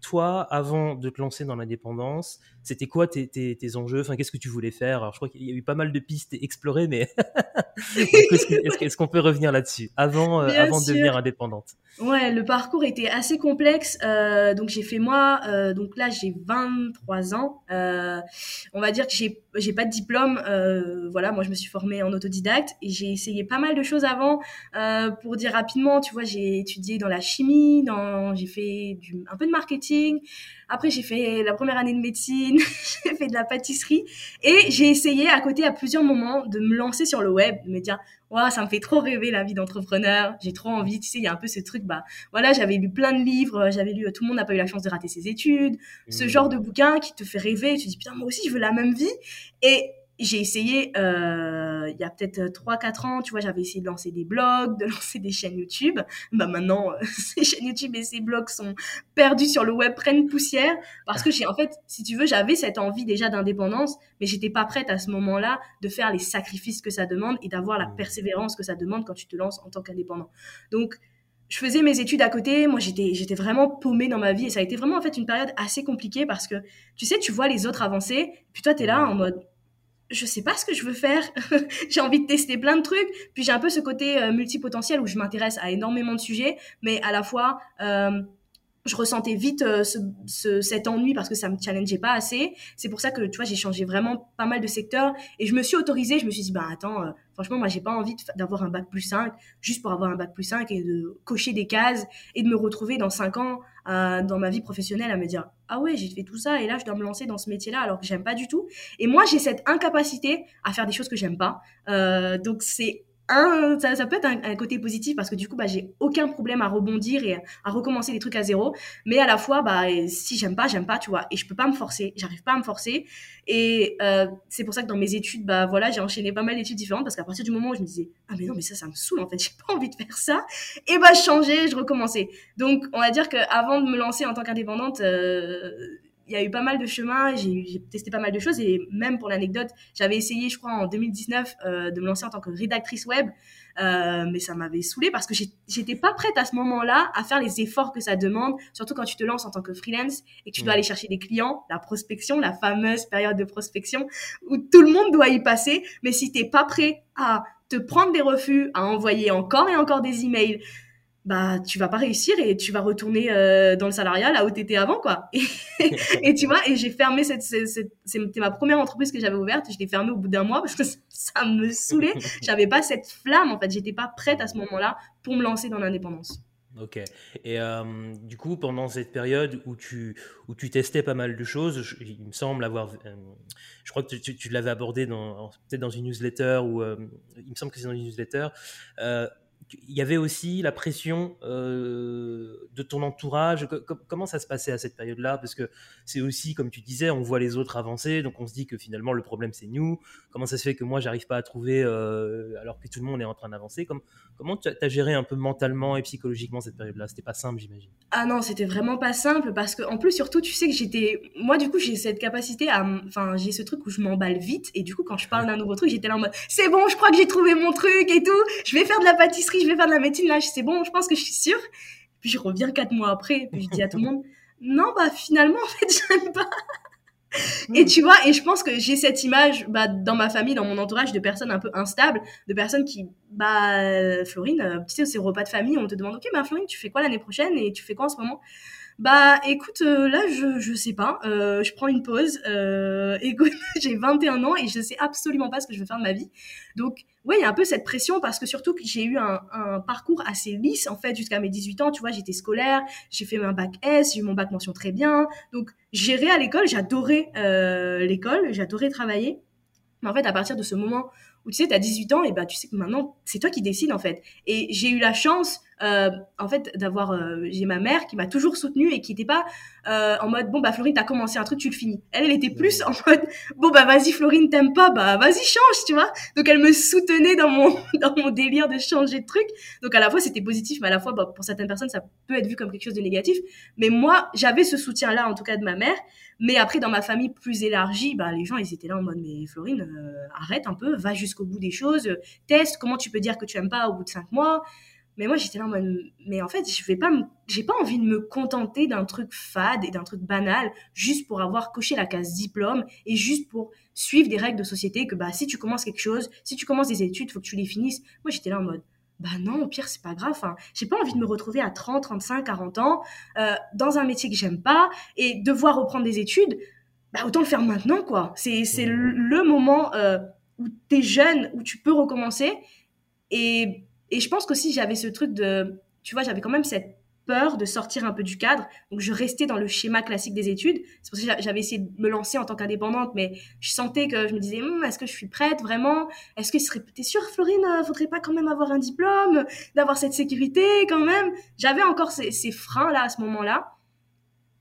toi, avant de te lancer dans l'indépendance, c'était quoi tes, tes, enjeux? Enfin, qu'est-ce que tu voulais faire? Alors, je crois qu'il y a eu pas mal de pistes explorées, mais est-ce qu'on peut revenir là-dessus? Avant, euh, avant de devenir indépendante Ouais, le parcours était assez complexe. Euh, donc j'ai fait moi, euh, donc là j'ai 23 ans. on va dire que j'ai j'ai pas de diplôme. voilà, moi je me suis formée en autodidacte et j'ai essayé pas mal de choses avant. pour dire rapidement, tu vois, j'ai étudié dans la chimie, dans j'ai fait du, un peu de marketing. Après, j'ai fait la première année de médecine, j'ai fait de la pâtisserie et j'ai essayé à côté à plusieurs moments de me lancer sur le web, de me dire ouais, ça me fait trop rêver la vie d'entrepreneur, j'ai trop envie, tu sais, il y a un peu ce truc bah voilà, j'avais lu plein de livres, j'avais lu tout le monde n'a pas eu la chance de rater ses études, ce mmh. genre de bouquin qui te fait rêver, tu te dis putain moi aussi je veux la même vie et j'ai essayé, euh, il y a peut-être 3-4 ans, tu vois, j'avais essayé de lancer des blogs, de lancer des chaînes YouTube. Bah maintenant, euh, ces chaînes YouTube et ces blogs sont perdus sur le web, prennent poussière, parce que j'ai, en fait, si tu veux, j'avais cette envie déjà d'indépendance, mais j'étais pas prête à ce moment-là de faire les sacrifices que ça demande et d'avoir la mmh. persévérance que ça demande quand tu te lances en tant qu'indépendant. Donc, je faisais mes études à côté, moi j'étais j'étais vraiment paumée dans ma vie et ça a été vraiment en fait une période assez compliquée parce que tu sais tu vois les autres avancer puis toi tu es là en mode je sais pas ce que je veux faire. j'ai envie de tester plein de trucs. Puis j'ai un peu ce côté euh, multipotentiel où je m'intéresse à énormément de sujets, mais à la fois euh, je ressentais vite euh, ce, cet ennui parce que ça me challengeait pas assez. C'est pour ça que tu vois j'ai changé vraiment pas mal de secteurs et je me suis autorisée. Je me suis dit bah attends, euh, franchement moi j'ai pas envie d'avoir un bac plus 5 juste pour avoir un bac plus 5 et de cocher des cases et de me retrouver dans 5 ans euh, dans ma vie professionnelle à me dire ah ouais j'ai fait tout ça et là je dois me lancer dans ce métier là alors que j'aime pas du tout. Et moi j'ai cette incapacité à faire des choses que j'aime pas. donc c'est ça, ça, peut être un, côté positif parce que du coup, bah, j'ai aucun problème à rebondir et à recommencer des trucs à zéro. Mais à la fois, bah, si j'aime pas, j'aime pas, tu vois. Et je peux pas me forcer. J'arrive pas à me forcer. Et euh, c'est pour ça que dans mes études, bah, voilà, j'ai enchaîné pas mal d'études différentes parce qu'à partir du moment où je me disais, ah, mais non, mais ça, ça me saoule, en fait, j'ai pas envie de faire ça. Et bah, je changeais, je recommençais. Donc, on va dire qu'avant de me lancer en tant qu'indépendante, euh, il y a eu pas mal de chemins, j'ai testé pas mal de choses et même pour l'anecdote, j'avais essayé, je crois, en 2019 euh, de me lancer en tant que rédactrice web, euh, mais ça m'avait saoulée parce que j'étais pas prête à ce moment-là à faire les efforts que ça demande, surtout quand tu te lances en tant que freelance et que tu dois mmh. aller chercher des clients, la prospection, la fameuse période de prospection où tout le monde doit y passer, mais si t'es pas prêt à te prendre des refus, à envoyer encore et encore des emails, bah tu vas pas réussir et tu vas retourner euh, dans le salariat là où tu étais avant quoi et, tu vois et j'ai fermé cette, c'était ma première entreprise que j'avais ouverte je l'ai fermée au bout d'un mois parce que ça, me saoulait j'avais pas cette flamme en fait j'étais pas prête à ce moment-là pour me lancer dans l'indépendance Ok. Et euh, du coup, pendant cette période où tu, où tu testais pas mal de choses, il me semble avoir. Euh, je crois que tu, tu, l'avais abordé peut-être dans une newsletter ou. il me semble que c'est dans une newsletter il y avait aussi la pression euh, de ton entourage. comment ça se passait à cette période-là? Parce que c'est aussi, comme tu disais, on voit les autres avancer, donc on se dit que finalement le problème c'est nous. Comment ça se fait que moi j'arrive pas à trouver euh, alors que tout le monde est en train d'avancer? Comment tu as géré un peu mentalement et psychologiquement cette période-là? C'était pas simple, j'imagine. Ah non, c'était vraiment pas simple parce que en plus surtout, tu sais que j'étais, moi du coup j'ai cette capacité à, enfin j'ai ce truc où je m'emballe vite et du coup quand je parle d'un nouveau truc, j'étais là en mode c'est bon, je crois que j'ai trouvé mon truc et tout, je vais faire de la pâtisserie je vais faire de la médecine, là, c'est bon, je pense que je suis sûre. Puis je reviens quatre mois après, puis je dis à tout le monde, non, bah finalement, en fait, j'aime pas. Et tu vois, et je pense que j'ai cette image bah, dans ma famille, dans mon entourage, de personnes un peu instables, de personnes qui, bah, Florine, euh, tu sais, c'est repas de famille, on te demande, ok, bah Florine, tu fais quoi l'année prochaine et tu fais quoi en ce moment? Bah écoute, euh, là je je sais pas, euh, je prends une pause. Euh, écoute, j'ai 21 ans et je sais absolument pas ce que je veux faire de ma vie. Donc ouais, il y a un peu cette pression parce que surtout que j'ai eu un, parcours assez lisse en fait jusqu'à mes 18 ans. Tu vois, j'étais scolaire, j'ai fait un bac S, j'ai eu mon bac mention très bien. Donc gérer à l'école, j'adorais l'école, j'adorais travailler. Mais en fait, à partir de ce moment où tu sais, tu as 18 ans et bah tu sais que maintenant, c'est toi qui décides en fait. Et j'ai eu la chance euh, en fait d'avoir euh, j'ai ma mère qui m'a toujours soutenue et qui n'était pas euh, en mode bon bah Florine t'as commencé un truc tu le finis. Elle elle était plus en mode bon bah vas-y Florine t'aimes pas bah vas-y change tu vois. Donc elle me soutenait dans mon dans mon délire de changer de truc. Donc à la fois c'était positif mais à la fois bah, pour certaines personnes ça peut être vu comme quelque chose de négatif. Mais moi j'avais ce soutien là en tout cas de ma mère. Mais après dans ma famille plus élargie bah les gens ils étaient là en mode mais Florine arrête un peu va jusqu'au bout des choses teste comment tu peux dire que tu aimes pas au bout de cinq mois? Mais moi, j'étais là en mode, mais en fait, je vais pas, j'ai pas envie de me contenter d'un truc fade et d'un truc banal juste pour avoir coché la case diplôme et juste pour suivre des règles de société que bah si tu commences quelque chose, si tu commences des études, faut que tu les finisses. Moi, j'étais là en mode, bah non, au pire, c'est pas grave. Enfin, j'ai pas envie de me retrouver à 30, 35, 40 ans euh, dans un métier que j'aime pas et devoir reprendre des études. Bah autant le faire maintenant, quoi. C'est c'est mmh. le, moment euh, où t'es jeune, où tu peux recommencer et et je pense qu'aussi, j'avais ce truc de, tu vois, j'avais quand même cette peur de sortir un peu du cadre. Donc, je restais dans le schéma classique des études. C'est pour ça que j'avais essayé de me lancer en tant qu'indépendante, mais je sentais que je me disais, hum, est-ce que je suis prête vraiment? Est-ce que serait, t'es sûre, Florine, euh, faudrait pas quand même avoir un diplôme, d'avoir cette sécurité quand même? J'avais encore ces, ces freins-là à ce moment-là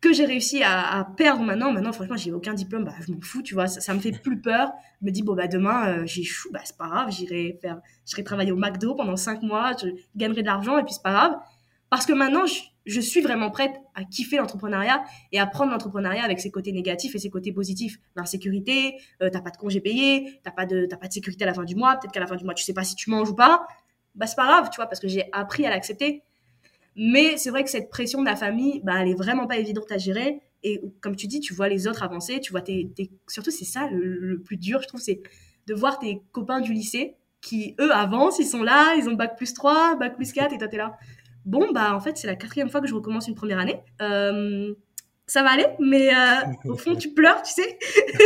que j'ai réussi à, perdre maintenant. Maintenant, franchement, j'ai aucun diplôme, bah, je m'en fous, tu vois, ça, me fait plus peur. Je me dis, bon, bah, demain, euh, j'ai bah, c'est pas grave, j'irai faire, j'irai travailler au McDo pendant cinq mois, je gagnerai de l'argent et puis c'est pas grave. Parce que maintenant, je, suis vraiment prête à kiffer l'entrepreneuriat et à prendre l'entrepreneuriat avec ses côtés négatifs et ses côtés positifs. L'insécurité, euh, t'as pas de congé payé, t'as pas de, t'as pas de sécurité à la fin du mois, peut-être qu'à la fin du mois, tu sais pas si tu manges ou pas. Bah, c'est pas grave, tu vois, parce que j'ai appris à l'accepter. Mais c'est vrai que cette pression de la famille, bah, elle est vraiment pas évidente à gérer. Et comme tu dis, tu vois les autres avancer, tu vois tes, surtout c'est ça le, plus dur, je trouve, c'est de voir tes copains du lycée qui, eux, avancent, ils sont là, ils ont bac plus 3, bac plus 4, et toi, t'es là. Bon, bah, en fait, c'est la quatrième fois que je recommence une première année. Euh, ça va aller, mais euh, au fond, tu pleures, tu sais.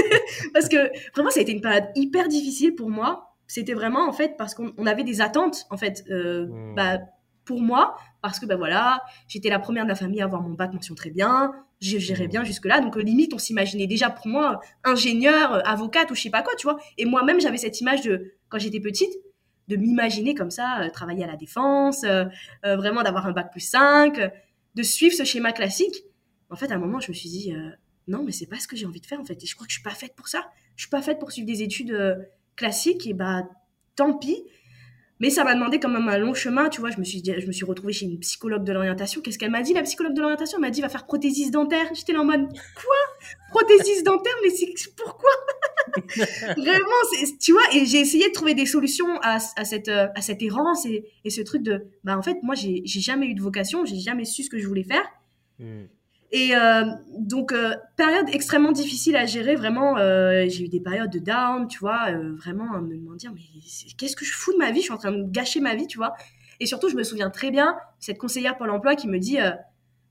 parce que vraiment, ça a été une période hyper difficile pour moi. C'était vraiment, en fait, parce qu'on avait des attentes, en fait. Euh, mmh. bah, pour moi, parce que ben voilà, j'étais la première de la famille à avoir mon bac mention très bien, je gérais bien jusque-là, donc euh, limite on s'imaginait déjà pour moi ingénieur, euh, avocate ou je sais pas quoi, tu vois. Et moi-même j'avais cette image de quand j'étais petite de m'imaginer comme ça, euh, travailler à la défense, vraiment d'avoir un bac plus 5, de suivre ce schéma classique. En fait, à un moment, je me suis dit non, mais c'est pas ce que j'ai envie de faire en fait, et je crois que je suis pas faite pour ça. Je suis pas faite pour suivre des études classiques et bah tant pis. Mais ça m'a demandé quand même un long chemin, tu vois. Je me suis, je me suis retrouvée chez une psychologue de l'orientation. Qu'est-ce qu'elle m'a dit, la psychologue de l'orientation? Elle m'a dit, va faire prothésiste dentaire. J'étais là en mode, quoi? Prothésiste dentaire? Mais c'est pourquoi? Vraiment, tu vois. Et j'ai essayé de trouver des solutions à, à cette, euh, à cette errance et, et, ce truc de, bah en fait, moi, j'ai jamais eu de vocation, j'ai jamais su ce que je voulais faire. Hmm. Et euh, donc, euh, période extrêmement difficile à gérer, vraiment. Euh, j'ai eu des périodes de down, tu vois, vraiment à me demander, mais qu'est-ce que je fous de ma vie? Je suis en train de gâcher ma vie, tu vois. Et surtout, je me souviens très bien, cette conseillère Pôle emploi qui me dit,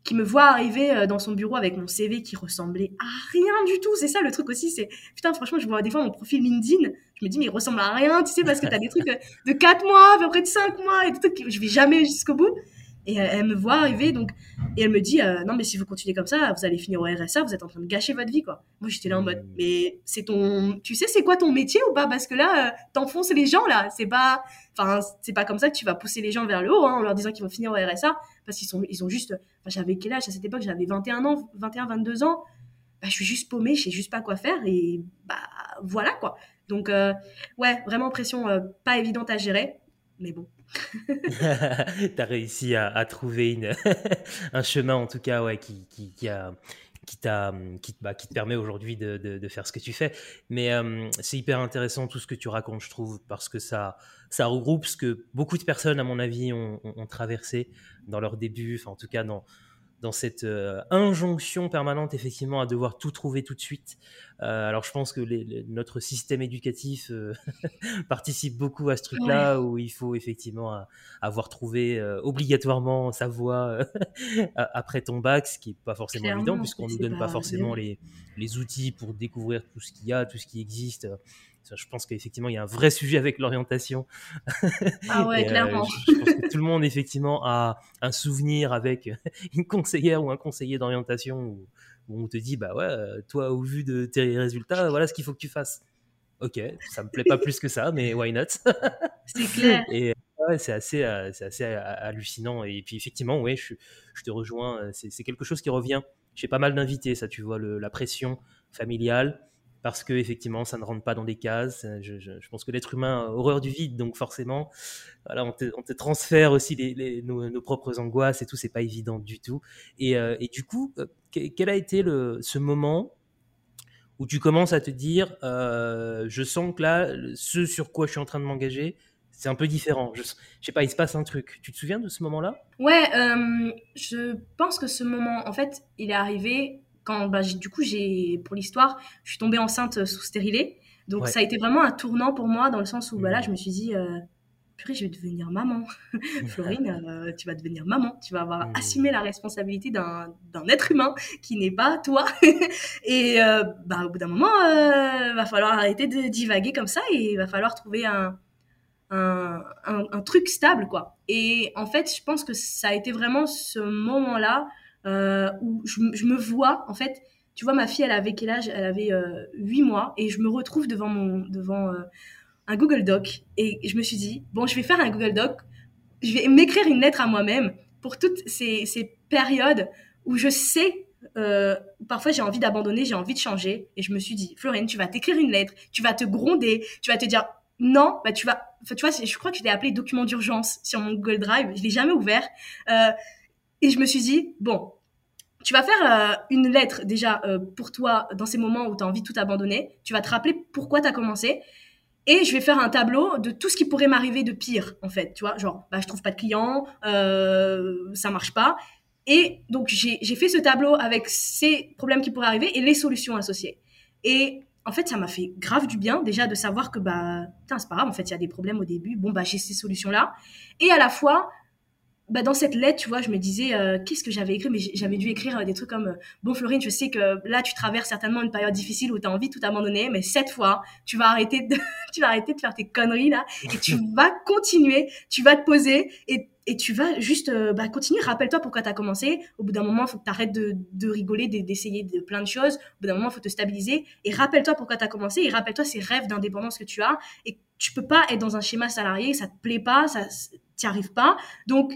qui me voit arriver dans son bureau avec mon CV qui ressemblait à rien du tout. C'est ça le truc aussi, c'est, putain, franchement, je vois des fois mon profil LinkedIn, je me dis, mais il ressemble à rien, tu sais, parce que tu as des trucs de 4 mois, à peu près de 5 mois, et des trucs que je vais jamais jusqu'au bout. Et elle, me voit arriver, donc, et elle me dit euh, Non, mais si vous continuez comme ça, vous allez finir au RSA, vous êtes en train de gâcher votre vie, quoi. Moi, j'étais là en mode mmh. Mais c'est ton. Tu sais, c'est quoi ton métier ou pas? Parce que là, euh, t'enfonces les gens, là. C'est pas. Enfin, c'est pas comme ça que tu vas pousser les gens vers le haut, hein, en leur disant qu'ils vont finir au RSA, parce qu'ils sont, ils ont juste. Enfin, j'avais quel âge? À cette époque J'avais 21 ans, 21, 22 ans. Bah, je suis juste paumée, je sais juste pas quoi faire, et bah, voilà, quoi. Donc, euh, ouais, vraiment pression pas évidente à gérer, mais bon, tu as réussi à, trouver une un chemin, en tout cas, ouais, qui, qui, bah, te permet aujourd'hui de, faire ce que tu fais. Mais euh, c'est hyper intéressant tout ce que tu racontes, je trouve, parce que ça, regroupe ce que beaucoup de personnes, à mon avis, ont, ont traversé dans leur début, enfin en tout cas dans, dans cette euh, injonction permanente effectivement à devoir tout trouver tout de suite. Euh, alors je pense que notre système éducatif euh, participe beaucoup à ce truc-là où il faut effectivement avoir trouvé obligatoirement sa voie après ton bac, ce qui est pas forcément évident puisqu'on nous donne pas, forcément les, les, outils pour découvrir tout ce qu'il y a, tout ce qui existe je pense qu'effectivement, il y a un vrai sujet avec l'orientation. Ah ouais, euh, clairement. je, pense que tout le monde, effectivement, a un souvenir avec une conseillère ou un conseiller d'orientation où, on te dit, bah ouais, euh, toi, au vu de tes résultats, voilà ce qu'il faut que tu fasses. ok, ça me plaît pas plus que ça, mais why not? C'est clair. Et ouais, c'est assez, c'est assez hallucinant. Et puis effectivement, oui, je, je te rejoins. C'est quelque chose qui revient j'ai pas mal d'invités, ça, tu vois, le, la pression familiale, parce que effectivement, ça ne rentre pas dans des cases. Je, je, pense que l'être humain a horreur du vide, donc forcément, voilà, on te, transfère aussi nos, propres angoisses et tout. C'est pas évident du tout. Et, euh, du coup, euh, quel a été ce moment où tu commences à te dire, euh, je sens que là, ce sur quoi je suis en train de m'engager, c'est un peu différent. Je, je, sais pas, il se passe un truc. Tu te souviens de ce moment-là? Ouais, euh, je pense que ce moment, en fait, il est arrivé quand, bah, du coup, j'ai, pour l'histoire, je suis tombée enceinte sous stérilet. Donc, ouais. ça a été vraiment un tournant pour moi dans le sens où, bah, là, mmh. je me suis dit, euh, purée, je vais devenir maman. Florine, euh, tu vas devenir maman. Tu vas avoir mmh. assumé la responsabilité d'un, d'un être humain qui n'est pas toi. et euh, bah, au bout d'un moment, il va falloir arrêter de divaguer comme ça et il va falloir trouver un un, un, un, truc stable, quoi. Et en fait, je pense que ça a été vraiment ce moment-là euh, où je, je, me vois, en fait, tu vois, ma fille, elle avait quel âge? Elle avait euh, 8 mois, et je me retrouve devant, mon, devant euh, un Google Doc, et je me suis dit, bon, je vais faire un Google Doc, je vais m'écrire une lettre à moi-même pour toutes ces, ces périodes où je sais euh, parfois j'ai envie d'abandonner, j'ai envie de changer. Et je me suis dit, Florine, tu vas t'écrire une lettre, tu vas te gronder, tu vas te dire, non, bah tu vas, tu vois, je crois que je l'ai appelé document d'urgence sur mon Google Drive, je l'ai jamais ouvert. Et je me suis dit, bon, tu vas faire euh, une lettre déjà euh, pour toi dans ces moments où tu as envie de tout abandonner. Tu vas te rappeler pourquoi tu as commencé. Et je vais faire un tableau de tout ce qui pourrait m'arriver de pire, en fait. Tu vois, genre, bah, je trouve pas de clients, euh, ça marche pas. Et donc, j'ai fait ce tableau avec ces problèmes qui pourraient arriver et les solutions associées. Et en fait, ça m'a fait grave du bien déjà de savoir que bah, c'est pas grave, en fait, il y a des problèmes au début. Bon, bah, j'ai ces solutions-là. Et à la fois, bah, dans cette lettre, tu vois, je me disais, euh, qu'est-ce que j'avais écrit? Mais j'avais dû écrire euh, des trucs comme, euh, bon, Florine, je sais que là, tu traverses certainement une période difficile où tu as envie de tout abandonner, mais cette fois, tu vas arrêter de, tu vas arrêter de faire tes conneries là, et tu vas continuer, tu vas te poser et et tu vas juste euh, bah, continuer. Rappelle-toi pourquoi tu as commencé. Au bout d'un moment, il faut que tu arrêtes de, de rigoler, d'essayer de plein de choses. Au bout d'un moment, il faut te stabiliser. Et rappelle-toi pourquoi tu as commencé. Et rappelle-toi ces rêves d'indépendance que tu as. Et tu peux pas être dans un schéma salarié, ça te plaît pas, ça t'y arrives pas. Donc,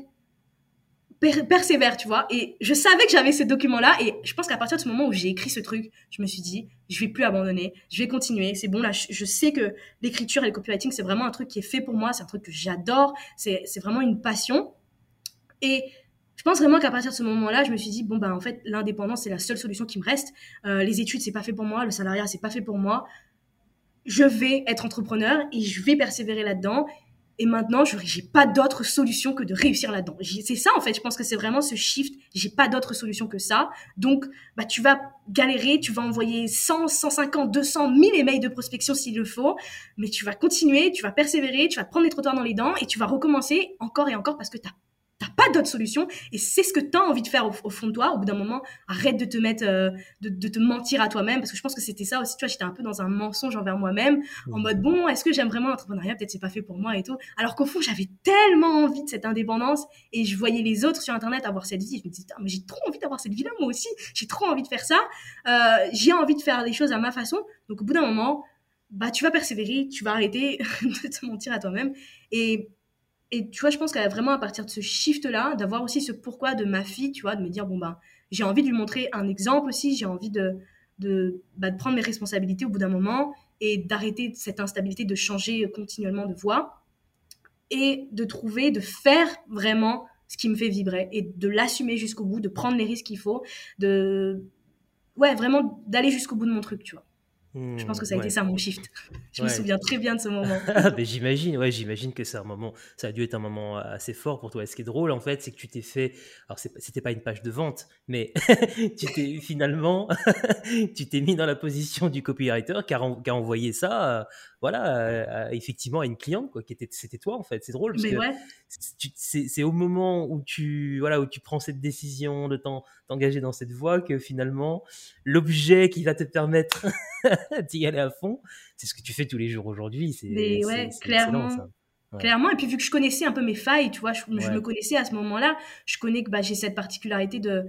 persévère, tu vois. Et je savais que j'avais ce document-là. Et je pense qu'à partir ce moment où j'ai écrit ce truc, je me suis dit, je vais plus abandonner, je vais continuer. C'est bon, là, je, sais que l'écriture et le copywriting, c'est vraiment un truc qui est fait pour moi. C'est un truc que j'adore. C'est vraiment une passion. Et je pense vraiment qu'à partir de ce moment-là, je me suis dit, bon, bah, en fait, l'indépendance, c'est la seule solution qui me reste. Euh, les études, c'est pas fait pour moi. Le salariat, c'est pas fait pour moi. Je vais être entrepreneur et je vais persévérer là-dedans. Et maintenant, je j'ai pas d'autre solution que de réussir là-dedans. C'est ça, en fait. Je pense que c'est vraiment ce shift. J'ai pas d'autre solution que ça. Donc, bah, tu vas galérer, tu vas envoyer 100, 150, 200, 1000 emails de prospection s'il le faut. Mais tu vas continuer, tu vas persévérer, tu vas prendre les trottoirs dans les dents et tu vas recommencer encore et encore parce que tu T'as pas d'autre solution et c'est ce que tu as envie de faire au, au, fond de toi. Au bout d'un moment, arrête de te mettre, euh, de, de, te mentir à toi-même parce que je pense que c'était ça aussi. Tu vois, j'étais un peu dans un mensonge envers moi-même en mode bon, est-ce que j'aime vraiment l'entrepreneuriat? Peut-être c'est pas fait pour moi et tout. Alors qu'au fond, j'avais tellement envie de cette indépendance et je voyais les autres sur internet avoir cette vie. Je me disais, mais j'ai trop envie d'avoir cette vie-là moi aussi. J'ai trop envie de faire ça. Euh, j'ai envie de faire les choses à ma façon. Donc au bout d'un moment, bah tu vas persévérer, tu vas arrêter de te mentir à toi-même et et tu vois, je pense qu'à vraiment à partir de ce shift-là, d'avoir aussi ce pourquoi de ma fille, tu vois, de me dire, bon, ben, j'ai envie de lui montrer un exemple aussi, j'ai envie bah, de prendre mes responsabilités au bout d'un moment et d'arrêter cette instabilité, de changer continuellement de voie et de trouver, de faire vraiment ce qui me fait vibrer et de l'assumer jusqu'au bout, de prendre les risques qu'il faut, de, ouais, vraiment d'aller jusqu'au bout de mon truc, tu vois je pense que ça a ouais. été ça mon shift. Je ouais. me souviens très bien de ce moment. mais j'imagine, ouais, j'imagine que c'est un moment, ça a dû être un moment assez fort pour toi. Et ce qui est drôle, en fait, c'est que tu t'es fait, alors c'était pas une page de vente, mais tu t'es finalement, tu t'es mis dans la position du copywriter qui a, qui a envoyé ça, euh, voilà, euh, effectivement à une cliente, quoi, qui était, c'était toi, en fait. C'est drôle parce mais que ouais. c'est au moment où tu, voilà, où tu prends cette décision de t'engager dans cette voie que finalement, l'objet qui va te permettre d'y aller à fond. C'est ce que tu fais tous les jours aujourd'hui. Ouais, clairement. Ouais. Clairement, et puis vu que je connaissais un peu mes failles, tu vois, je, ouais. je me connaissais à ce moment-là, je connais que bah, j'ai cette particularité de,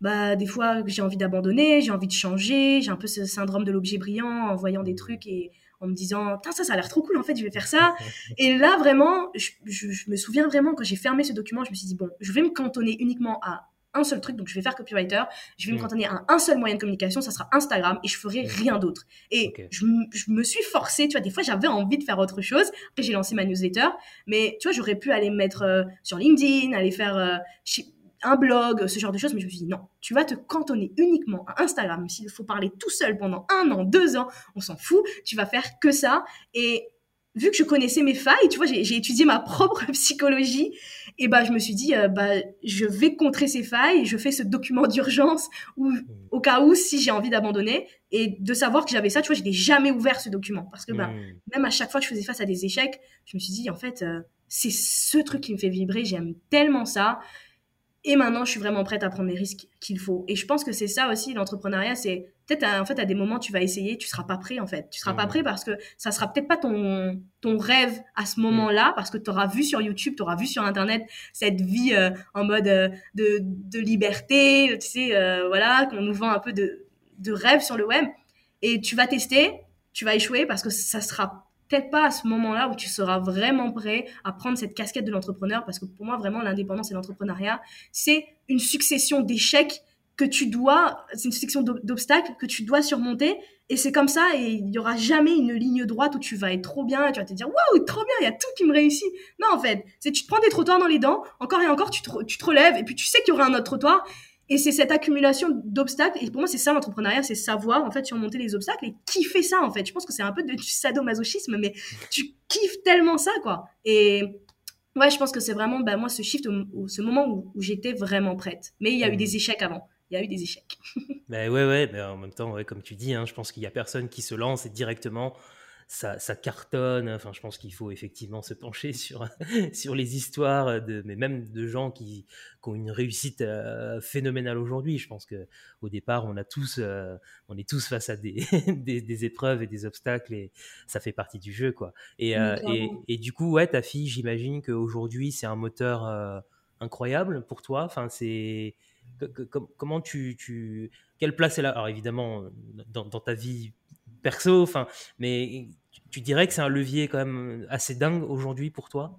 bah, des fois, j'ai envie d'abandonner, j'ai envie de changer, j'ai un peu ce syndrome de l'objet brillant en voyant des trucs et en me disant, ça, ça a l'air trop cool, en fait, je vais faire ça. et là, vraiment, je, je me souviens vraiment, quand j'ai fermé ce document, je me suis dit, bon, je vais me cantonner uniquement à un seul truc, donc je vais faire copywriter, je vais me mm. cantonner à un seul moyen de communication, ça sera Instagram, et je ferai mm. rien d'autre. Et je, me suis forcée, tu vois, des fois j'avais envie de faire autre chose, après j'ai lancé ma newsletter, mais tu vois, j'aurais pu aller me mettre euh, sur LinkedIn, aller faire euh, un blog, ce genre de choses, mais je me suis dit non, tu vas te cantonner uniquement à Instagram, s'il faut parler tout seul pendant un an, deux ans, on s'en fout, tu vas faire que ça, et vu que je connaissais mes failles, tu vois, j'ai étudié ma propre psychologie, et bah je me suis dit, euh, bah je vais contrer ces failles, je fais ce document d'urgence ou mmh. au cas où si j'ai envie d'abandonner, et de savoir que j'avais ça, tu vois, je n'ai jamais ouvert ce document parce que bah mmh. même à chaque fois que je faisais face à des échecs, je me suis dit en fait euh, c'est ce truc qui me fait vibrer, j'aime tellement ça. Et maintenant, je suis vraiment prête à prendre les risques qu'il faut. Et je pense que c'est ça aussi, l'entrepreneuriat, c'est peut-être en fait à des moments tu vas essayer, tu seras pas prêt en fait. Tu seras pas prêt parce que ça sera peut-être pas ton ton rêve à ce moment-là parce que tu auras vu sur YouTube, tu auras vu sur internet cette vie euh, en mode euh, de, de liberté, tu sais euh, voilà, qu'on nous vend un peu de de rêve sur le web et tu vas tester, tu vas échouer parce que ça sera peut-être pas à ce moment-là où tu seras vraiment prêt à prendre cette casquette de l'entrepreneur parce que pour moi vraiment l'indépendance et l'entrepreneuriat, c'est une succession d'échecs que tu dois, c'est une succession d'obstacles que tu dois surmonter. Et c'est comme ça, et il n'y aura jamais une ligne droite où tu vas être trop bien et tu vas te dire waouh, trop bien, il y a tout qui me réussit. Non, en fait, c'est tu te prends des trottoirs dans les dents, encore et encore, tu te, tu te relèves, et puis tu sais qu'il y aura un autre trottoir. Et c'est cette accumulation d'obstacles. Et pour moi, c'est ça l'entrepreneuriat, c'est savoir en fait surmonter les obstacles et kiffer ça en fait. Je pense que c'est un peu du sadomasochisme, mais tu kiffes tellement ça quoi. Et ouais, je pense que c'est vraiment bah, moi ce shift, ce moment où, où j'étais vraiment prête. Mais il y a eu mmh. des échecs avant il y a eu des échecs. mais ouais, ouais, mais en même temps, ouais, comme tu dis, hein, je pense qu'il y a personne qui se lance et directement ça, ça, cartonne. Enfin, je pense qu'il faut effectivement se pencher sur, sur les histoires, de, mais même de gens qui, qui ont une réussite euh, phénoménale aujourd'hui. Je pense que au départ, on a tous, euh, on est tous face à des, des, des, épreuves et des obstacles, et ça fait partie du jeu, quoi. Et, euh, et, et, du coup, ouais, ta fille, j'imagine qu'aujourd'hui, c'est un moteur incroyable pour toi. Enfin, c'est comment tu, tu, quelle place elle a? Alors évidemment, dans, ta vie perso, enfin, mais tu, dirais que c'est un levier quand même assez dingue aujourd'hui pour toi?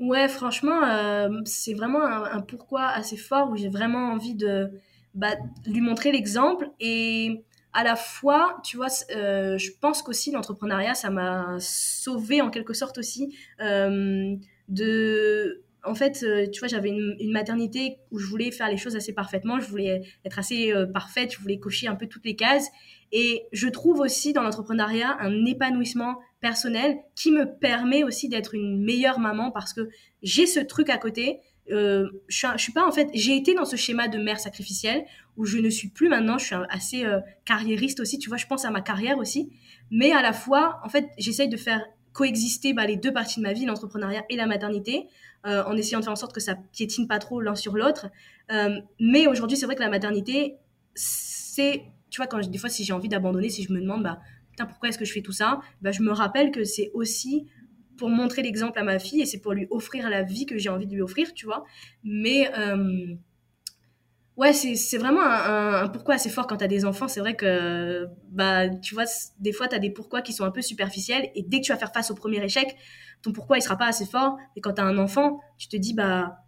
Ouais, franchement, euh, c'est vraiment un, pourquoi assez fort où j'ai vraiment envie de bah, lui montrer l'exemple et à la fois, tu vois, euh, je pense qu'aussi l'entrepreneuriat, ça m'a sauvé en quelque sorte aussi euh, de en fait, euh, tu vois, j'avais une, maternité où je voulais faire les choses assez parfaitement, je voulais être assez euh, parfaite, je voulais cocher un peu toutes les cases. Et je trouve aussi dans l'entrepreneuriat un épanouissement personnel qui me permet aussi d'être une meilleure maman parce que j'ai ce truc à côté. Euh, je, suis, pas en fait, j'ai été dans ce schéma de mère sacrificielle où je ne suis plus maintenant. Je suis assez carriériste aussi, tu vois. Je pense à ma carrière aussi, mais à la fois, en fait, j'essaye de faire coexister bah, les deux parties de ma vie, l'entrepreneuriat et la maternité, euh, en essayant de faire en sorte que ça piétine pas trop l'un sur l'autre. Euh, mais aujourd'hui, c'est vrai que la maternité, c'est, tu vois, quand des fois, si j'ai envie d'abandonner, si je me demande, bah, putain, pourquoi est-ce que je fais tout ça bah, Je me rappelle que c'est aussi pour montrer l'exemple à ma fille et c'est pour lui offrir la vie que j'ai envie de lui offrir, tu vois. Mais euh, ouais, c'est vraiment un, un, pourquoi assez fort quand tu as des enfants. C'est vrai que, bah, tu vois, des fois, tu as des pourquoi qui sont un peu superficiels et dès que tu vas faire face au premier échec, ton pourquoi il sera pas assez fort. Et quand tu as un enfant, tu te dis bah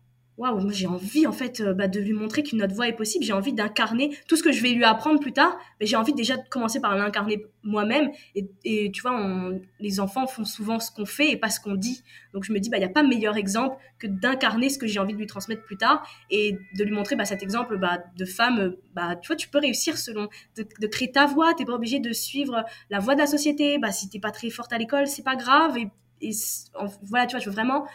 waouh, j'ai envie en fait euh, bah, de lui montrer qu'une autre voie est possible. J'ai envie d'incarner tout ce que je vais lui apprendre plus tard. Mais j'ai envie déjà de commencer par l'incarner moi-même. Et, tu vois, les enfants font souvent ce qu'on fait et pas ce qu'on dit. Donc je me dis bah il y a pas meilleur exemple que d'incarner ce que j'ai envie de lui transmettre plus tard et de lui montrer bah, cet exemple bah, de femme. Bah tu vois, tu peux réussir selon de, créer ta voie. T'es pas obligé de suivre la voie de la société. Bah si t'es pas très forte à l'école, c'est pas grave. Et voilà, tu vois, je veux vraiment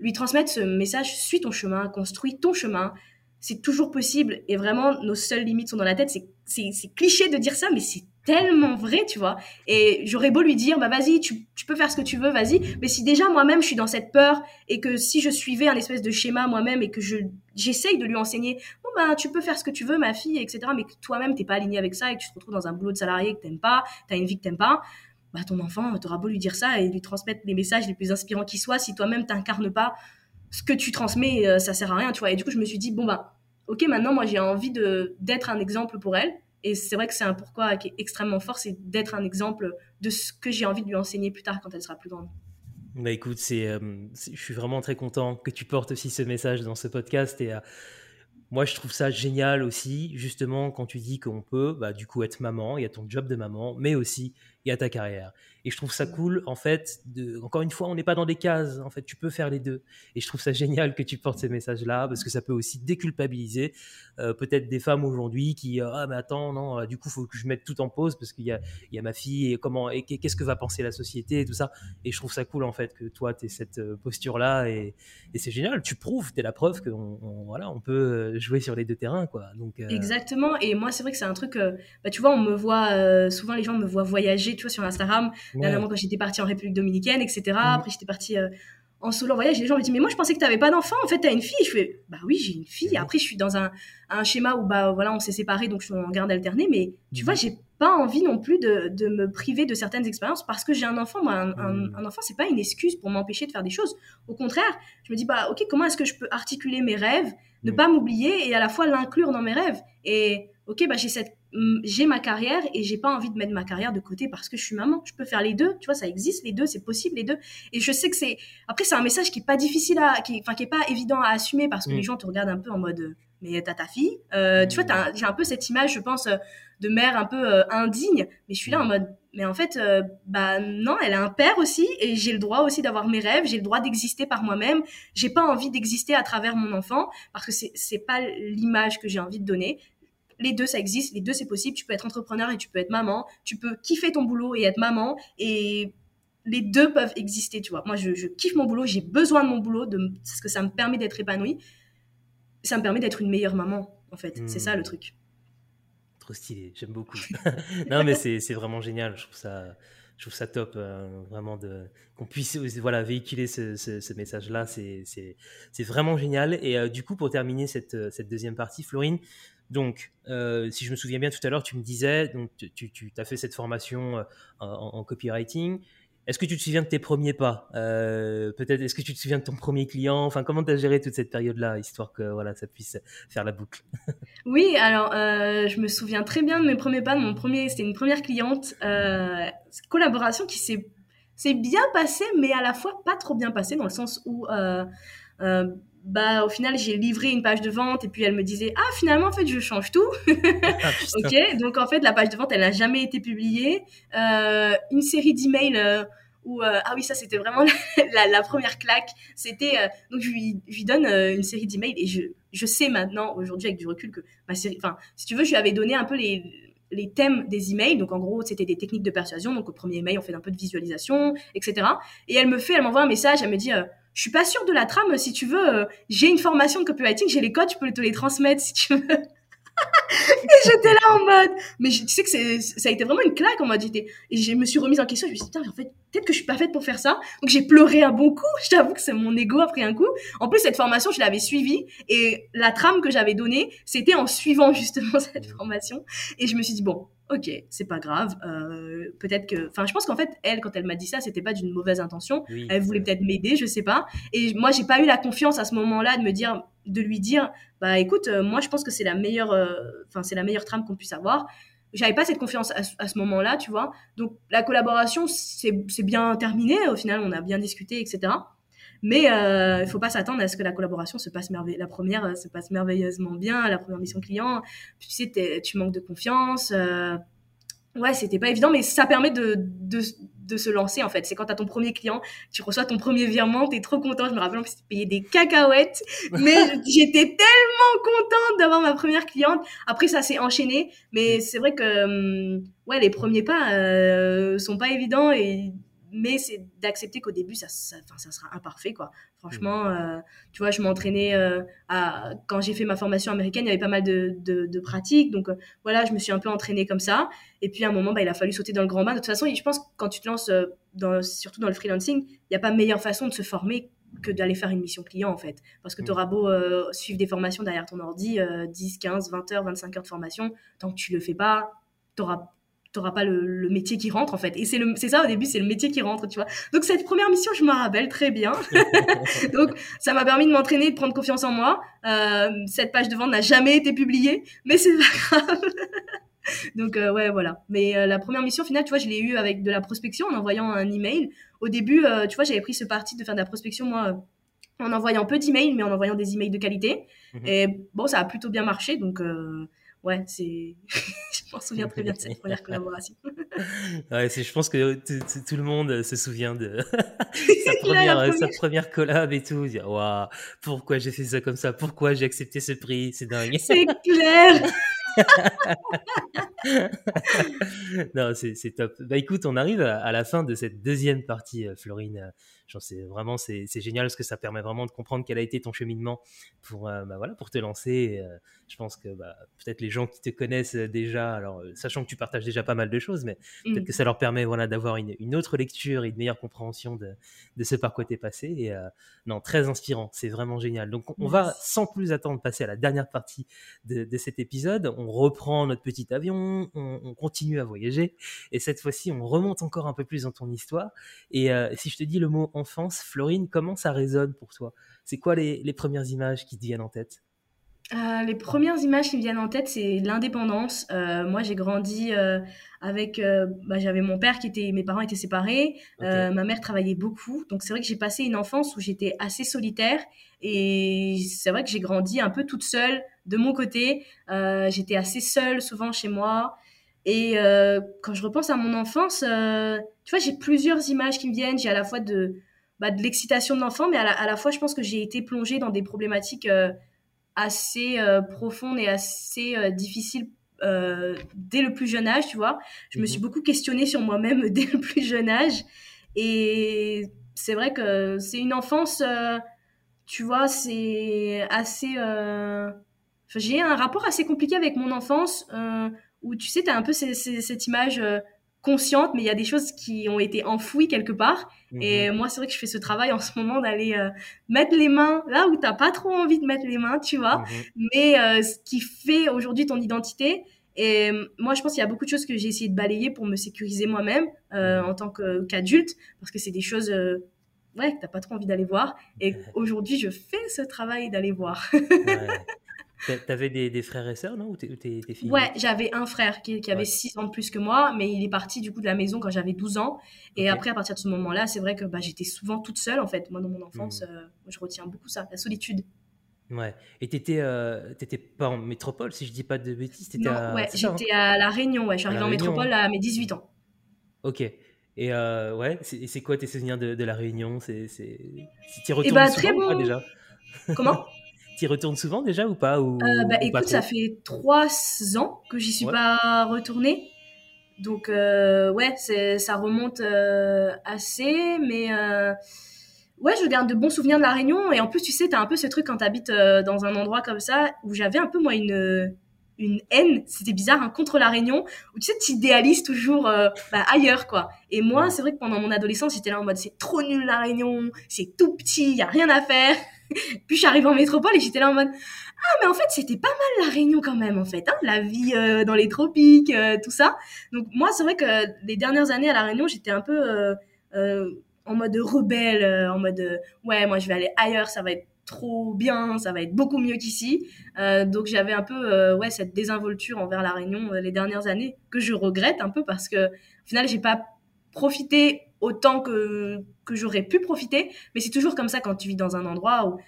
lui transmettre ce message suis ton chemin, construis ton chemin. C'est toujours possible et vraiment nos seules limites sont dans la tête. C'est cliché de dire ça, mais c'est tellement vrai, tu vois. Et j'aurais beau lui dire, bah vas-y, tu, peux faire ce que tu veux, vas-y. Mais si déjà moi-même je suis dans cette peur et que si je suivais un espèce de schéma moi-même et que je j'essaye de lui enseigner, bon bah tu peux faire ce que tu veux, ma fille, etc. Mais que toi-même t'es pas aligné avec ça et que tu te retrouves dans un boulot de salarié que t'aimes pas, t'as une vie que t'aimes pas, bah, ton enfant, tu auras beau lui dire ça et lui transmettre les messages les plus inspirants qui soient, si toi-même t'incarnes pas ce que tu transmets, euh, ça sert à rien, tu vois. Et du coup, je me suis dit, bon, bah, ok, maintenant, moi, j'ai envie de, d'être un exemple pour elle. Et c'est vrai que c'est un pourquoi qui est extrêmement fort, c'est d'être un exemple de ce que j'ai envie de lui enseigner plus tard quand elle sera plus grande. Bah écoute, c'est, je suis vraiment très content que tu portes aussi ce message dans ce podcast et moi, je trouve ça génial aussi, justement, quand tu dis qu'on peut, bah, du coup, être maman, il y a ton job de maman, mais aussi y a ta carrière. Et je trouve ça cool, en fait, de, encore une fois, on n'est pas dans des cases, en fait, tu peux faire les deux. Et je trouve ça génial que tu portes ces messages-là, parce que ça peut aussi déculpabiliser euh, peut-être des femmes aujourd'hui qui, euh, ah, mais attends, non, du coup, il faut que je mette tout en pause, parce qu'il y a, il y a ma fille, et comment, et qu'est-ce que va penser la société, et tout ça. Et je trouve ça cool, en fait, que toi, tu aies cette euh, posture-là, et, et c'est génial, tu prouves, tu es la preuve qu'on on, voilà, on peut jouer sur les deux terrains, quoi. Donc, Exactement, et moi, c'est vrai que c'est un truc, bah, tu vois, on me voit, souvent les gens me voient voyager, tu vois, sur Instagram, dernièrement quand j'étais partie en République Dominicaine, etc. Mm. Après, j'étais partie euh, en solo en voyage. les gens me disent, mais moi, je pensais que tu n'avais pas d'enfant. En fait, tu as une fille. Je fais, bah oui, j'ai une fille. Après, je suis dans un, un, schéma où, bah voilà, on s'est séparés, donc je suis en garde alternée. Mais tu vois, mm. j'ai pas envie non plus de, de, me priver de certaines expériences parce que j'ai un enfant. Moi, un, mm. un, enfant, c'est pas une excuse pour m'empêcher de faire des choses. Au contraire, je me dis, bah ok, comment est-ce que je peux articuler mes rêves, ne pas m'oublier et à la fois l'inclure dans mes rêves? Et ok, bah j'ai cette j'ai ma carrière et j'ai pas envie de mettre ma carrière de côté parce que je suis maman. Je peux faire les deux, tu vois, ça existe, les deux, c'est possible, les deux. Et je sais que c'est. Après, c'est un message qui est pas difficile à. Qui... Enfin, qui est pas évident à assumer parce que mm. les gens te regardent un peu en mode. Mais t'as ta fille. Euh, tu vois, j'ai un peu cette image, je pense, de mère un peu euh, indigne. Mais je suis là en mode. Mais en fait, euh, bah non, elle a un père aussi et j'ai le droit aussi d'avoir mes rêves. J'ai le droit d'exister par moi-même. J'ai pas envie d'exister à travers mon enfant parce que c'est pas l'image que j'ai envie de donner les deux, ça existe, les deux, c'est possible. Tu peux être entrepreneur et tu peux être maman. Tu peux kiffer ton boulot et être maman. Et les deux peuvent exister, tu vois. Moi, je, kiffe mon boulot, j'ai besoin de mon boulot de, parce que ça me permet d'être épanouie. Ça me permet d'être une meilleure maman, en fait. C'est ça le truc. Trop stylé, j'aime beaucoup. non, mais c'est vraiment génial. Je trouve ça, je trouve ça top, euh, vraiment, de qu'on puisse voilà, véhiculer ce, message-là. C'est vraiment génial. Et euh, du coup, pour terminer cette, cette deuxième partie, Florine, donc, euh, si je me souviens bien tout à l'heure, tu me disais, donc tu, as fait cette formation euh, en, copywriting. Est-ce que tu te souviens de tes premiers pas? Euh, Peut-être, est-ce que tu te souviens de ton premier client? Enfin, comment tu as géré toute cette période-là, histoire que voilà, ça puisse faire la boucle? Oui, alors je me souviens très bien de mes premiers pas. mon premier, c'était une première cliente, collaboration qui s'est bien passée, mais à la fois pas trop bien passée, dans le sens où bah au final j'ai livré une page de vente et puis elle me disait ah finalement en fait je change tout ah, ok donc en fait la page de vente elle n'a jamais été publiée euh, une série d'emails euh, où euh, ah oui ça c'était vraiment la, la, première claque c'était euh, donc je lui, je lui donne une série d'emails et je, je sais maintenant aujourd'hui avec du recul que ma série enfin si tu veux je lui avais donné un peu les les thèmes des emails. Donc, en gros, c'était des techniques de persuasion. Donc, au premier email, on fait un peu de visualisation, etc. Et elle me fait, elle m'envoie un message, elle me dit, je suis pas sûre de la trame. Si tu veux, euh, j'ai une formation de copywriting, j'ai les codes, je peux te les transmettre si tu veux. et j'étais là en mode, mais tu sais que ça a été vraiment une claque en mode, et je me suis remise en question, je me suis dit, en fait, peut-être que je suis pas faite pour faire ça. Donc j'ai pleuré un bon coup, je t'avoue que c'est mon ego après un coup. En plus, cette formation, je l'avais suivie, et la trame que j'avais donnée, c'était en suivant justement cette formation. Et je me suis dit, bon, ok, c'est pas grave. Euh, peut-être que, enfin, je pense qu'en fait, elle, quand elle m'a dit ça, c'était pas d'une mauvaise intention. elle voulait peut-être m'aider, je sais pas. Et moi, j'ai pas eu la confiance à ce moment-là de me dire, de lui dire, bah écoute, euh, moi, je pense que c'est la meilleure, euh, enfin, c'est la meilleure trame qu'on puisse avoir. J'avais pas cette confiance à, à ce moment-là, tu vois. Donc, la collaboration, c'est bien terminé. Au final, on a bien discuté, etc. Mais il euh, faut pas s'attendre à ce que la collaboration se passe merveilleusement. La première euh, se passe merveilleusement bien, la première mission client. Tu sais, tu manques de confiance. Euh, ouais, c'était pas évident, mais ça permet de, de, de se lancer en fait. C'est quand tu as ton premier client, tu reçois ton premier virement, tu es trop content. Je me rappelle que c'était payé des cacahuètes, mais j'étais tellement contente d'avoir ma première cliente. Après, ça s'est enchaîné, mais c'est vrai que hum, ouais, les premiers pas euh, sont pas évidents et mais c'est d'accepter qu'au début ça, ça, ça, sera imparfait quoi. Franchement mmh. euh, tu vois je m'entraînais euh, à quand j'ai fait ma formation américaine il y avait pas mal de, de, pratiques. Donc euh, voilà je me suis un peu entraînée comme ça. Et puis à un moment bah, il a fallu sauter dans le grand bain. De toute façon je pense que quand tu te lances dans, surtout dans le freelancing il n'y a pas meilleure façon de se former que d'aller faire une mission client en fait. Parce que mmh. tu auras beau suivre des formations derrière ton ordi 10 15 20 heures 25 heures de formation tant que tu le fais pas tu auras t'auras pas le, métier qui rentre en fait. Et c'est c'est ça au début, c'est le métier qui rentre, tu vois. Donc cette première mission, je me rappelle très bien. Donc ça m'a permis de m'entraîner, de prendre confiance en moi. Euh, cette page de vente n'a jamais été publiée, mais c'est pas grave. Donc ouais, voilà. Mais la première mission finale, tu vois, je l'ai eu avec de la prospection en envoyant un email. Au début, tu vois, j'avais pris ce parti de faire de la prospection moi en envoyant peu d'emails, mais en envoyant des emails de qualité. Mhm. Et bon, ça a plutôt bien marché, donc ouais, c'est. je m'en souviens très bien de cette première collaboration. ouais, je pense que tout le monde se souvient de sa, première, sa première collab et tout. Dire, waouh, pourquoi j'ai fait ça comme ça? Pourquoi j'ai accepté ce prix? C'est dingue. C'est clair non, c'est top. Bah écoute, on arrive à, la fin de cette deuxième partie, euh, C'est vraiment c'est génial parce que ça permet vraiment de comprendre quel a été ton cheminement pour euh, bah, voilà pour te lancer. Euh, je pense que bah, peut-être les gens qui te connaissent déjà, alors euh, sachant que tu partages déjà pas mal de choses, mais peut-être mm. que ça leur permet voilà d'avoir une, autre lecture et une meilleure compréhension de, de ce par quoi t'es passé. Et non, très inspirant, c'est vraiment génial. Donc on, va sans plus attendre passer à la dernière partie de, de cet épisode. On reprend notre petit avion, on, on, continue à voyager et cette fois-ci on remonte encore un peu plus dans ton histoire. Et si je te dis le mot enfance, Florine, comment ça résonne pour toi? C'est quoi les, premières images qui te viennent en tête? Euh, les premières images qui me viennent en tête, c'est l'indépendance. Euh, moi, j'ai grandi euh, avec, bah, j'avais mon père qui était, mes parents étaient séparés, ma mère travaillait beaucoup, donc c'est vrai que j'ai passé une enfance où j'étais assez solitaire et c'est vrai que j'ai grandi un peu toute seule de mon côté. j'étais assez seule souvent chez moi. Et quand je repense à mon enfance, tu vois, j'ai plusieurs images qui me viennent. J'ai à la fois de, bah, de l'excitation de l'enfant, mais à la, fois, je pense que j'ai été plongée dans des problématiques euh, assez euh, profondes et assez euh, difficiles dès le plus jeune âge, tu vois. Je me suis mhm. beaucoup questionnée sur moi-même dès le plus jeune âge. Et c'est vrai que c'est une enfance, tu vois, c'est assez... j'ai un rapport assez compliqué avec mon enfance où, tu sais, tu as un peu cette image consciente, mais il y a des choses qui ont été enfouies quelque part. Et mhm. moi, c'est vrai que je fais ce travail en ce moment d'aller euh, mettre les mains là où t'as pas trop envie de mettre les mains, tu vois. Mhm. Mais euh, ce qui fait aujourd'hui ton identité. Et euh, moi, je pense qu'il y a beaucoup de choses que j'ai essayé de balayer pour me sécuriser moi-même mhm. en tant qu'adulte, parce que c'est des choses ouais, que t'as pas trop envie d'aller voir. Et aujourd'hui, je fais ce travail d'aller voir. T'avais des, des frères et sœurs, non? Ou tes, filles Ouais, j'avais un frère qui, qui avait 6 ans de plus que moi, mais il est parti du coup de la maison quand j'avais 12 ans. Et après, à partir de ce moment-là, c'est vrai que bah, j'étais souvent toute seule en fait. Moi, dans mon enfance, hmm. euh, je retiens beaucoup ça, la solitude. Ouais. Et t'étais, euh, t'étais pas en métropole, si je dis pas de bêtises? Non, à... ouais, j'étais à La Réunion, ouais. Je suis arrivée en métropole à mes 18 ans. Ok. Et euh, ouais, c'est, quoi tes souvenirs de, de La Réunion? C'est, c'est... Si retournes eh bah, très bon. déjà? Comment? Tu retournes souvent déjà ou pas ou, euh, bah, Écoute, ça fait trois ans que j'y suis pas retournée. Donc, euh, ouais, ça remonte euh, assez, mais ouais, je garde de bons souvenirs de la Réunion. Et en plus, tu sais, tu as un peu ce truc quand tu habites dans un endroit comme ça, où j'avais un peu, moi, une, une haine, c'était bizarre, hein, contre la Réunion, où tu sais, tu idéalises toujours bah, ailleurs, quoi. Et moi, c'est vrai que pendant mon adolescence, j'étais là en mode, c'est trop nul la Réunion, c'est tout petit, il y a rien à faire. Puis je suis arrivée en métropole et j'étais là en mode ah mais en fait c'était pas mal la Réunion quand même en fait hein, la vie euh, dans les tropiques euh, tout ça. Donc moi c'est vrai que les dernières années à la Réunion j'étais un peu euh, en mode rebelle en mode ouais moi je vais aller ailleurs ça va être trop bien ça va être beaucoup mieux qu'ici. Donc j'avais un peu ouais cette désinvolture envers la Réunion les dernières années que je regrette un peu parce que au final j'ai pas profité autant que, que j'aurais pu profiter. Mais c'est toujours comme ça quand tu vis dans un endroit où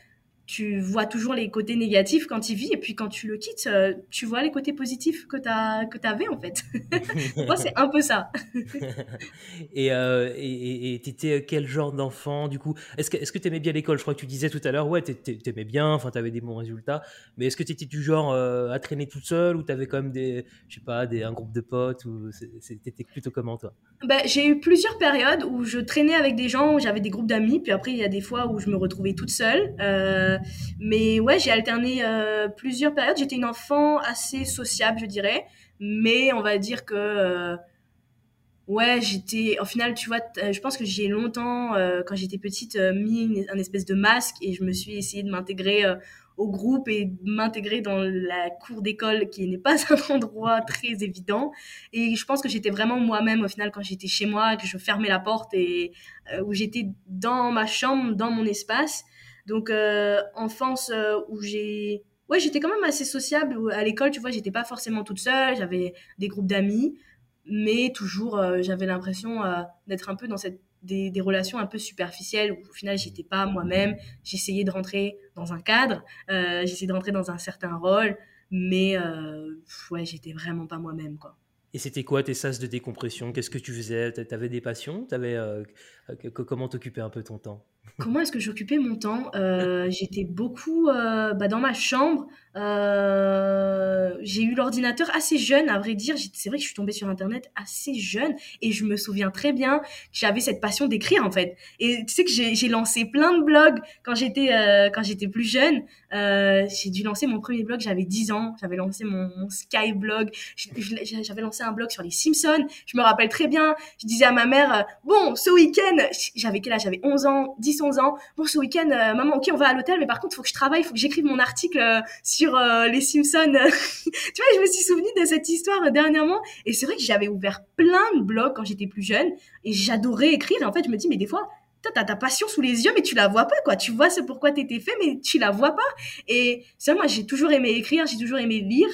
tu vois toujours les côtés négatifs quand tu vis et puis quand tu le quittes, euh, tu vois les côtés positifs que tu que avais en fait. Moi, c'est un peu ça. et euh, et t'étais quel genre d'enfant du coup? Est-ce que est-ce que t'aimais bien l'école? Je crois que tu disais tout à l'heure, ouais, t'aimais bien, enfin t'avais des bons résultats. Mais est-ce que t'étais du genre euh, à traîner toute seule ou t'avais quand même des, je sais pas, des un groupe de potes ou t'étais plutôt comment toi? Bah, j'ai eu plusieurs périodes où je traînais avec des gens, où j'avais des groupes d'amis, puis après il y a des fois où je me retrouvais toute seule. Euh, mais ouais, j'ai alterné euh, plusieurs périodes. J'étais une enfant assez sociable, je dirais, mais on va dire que euh, ouais, j'étais. Au final, tu vois, je pense que j'ai longtemps, quand j'étais petite, mis un espèce de masque et je me suis essayé de m'intégrer au groupe et m'intégrer dans la cour d'école qui n'est pas un endroit très évident. Et je pense que j'étais vraiment moi-même au final quand j'étais chez moi, que je fermais la porte et euh, où j'étais dans ma chambre, dans mon espace. Donc euh, enfance euh, où j'ai ouais, j'étais quand même assez sociable à l'école. Tu vois, j'étais pas forcément toute seule. J'avais des groupes d'amis, mais toujours, j'avais l'impression d'être un peu dans cette des, des, relations un peu superficielles où au final j'étais pas moi-même j'essayais de rentrer dans un cadre euh, j'essayais de rentrer dans un certain rôle mais euh, ouais j'étais vraiment pas moi-même quoi et c'était quoi tes sas de décompression? Qu'est-ce que tu faisais? T'avais des passions? Avais, euh, Comment t'occupais un peu ton temps? Comment est-ce que j'occupais mon temps? Euh, J'étais beaucoup euh, bah, dans ma chambre. Euh, j'ai eu l'ordinateur assez jeune, à vrai dire. C'est vrai que je suis tombée sur Internet assez jeune et je me souviens très bien que j'avais cette passion d'écrire en fait. Et tu sais que j'ai lancé plein de blogs quand j'étais quand j'étais plus jeune. j'ai dû lancer mon premier blog, j'avais 10 ans. J'avais lancé mon, mon Skyblog. J'avais lancé un blog sur les Simpsons. Je me rappelle très bien. Je disais à ma mère, bon, ce week-end, j'avais quel âge? J'avais 11 ans, 10 11 ans. Bon, ce week-end, euh, maman, ok, on va à l'hôtel, mais par contre, faut que je travaille, il faut que j'écrive mon article euh, euh, les Simpsons. tu vois, je me suis souvenu de cette histoire dernièrement. Et c'est vrai que j'avais ouvert plein de blogs quand j'étais plus jeune et j'adorais écrire. En fait, je me dis, mais des fois, t'as ta passion sous les yeux, mais tu la vois pas, quoi. Tu vois ce pourquoi t'étais fait, mais tu la vois pas. Et ça, moi, j'ai toujours aimé écrire, j'ai toujours aimé lire.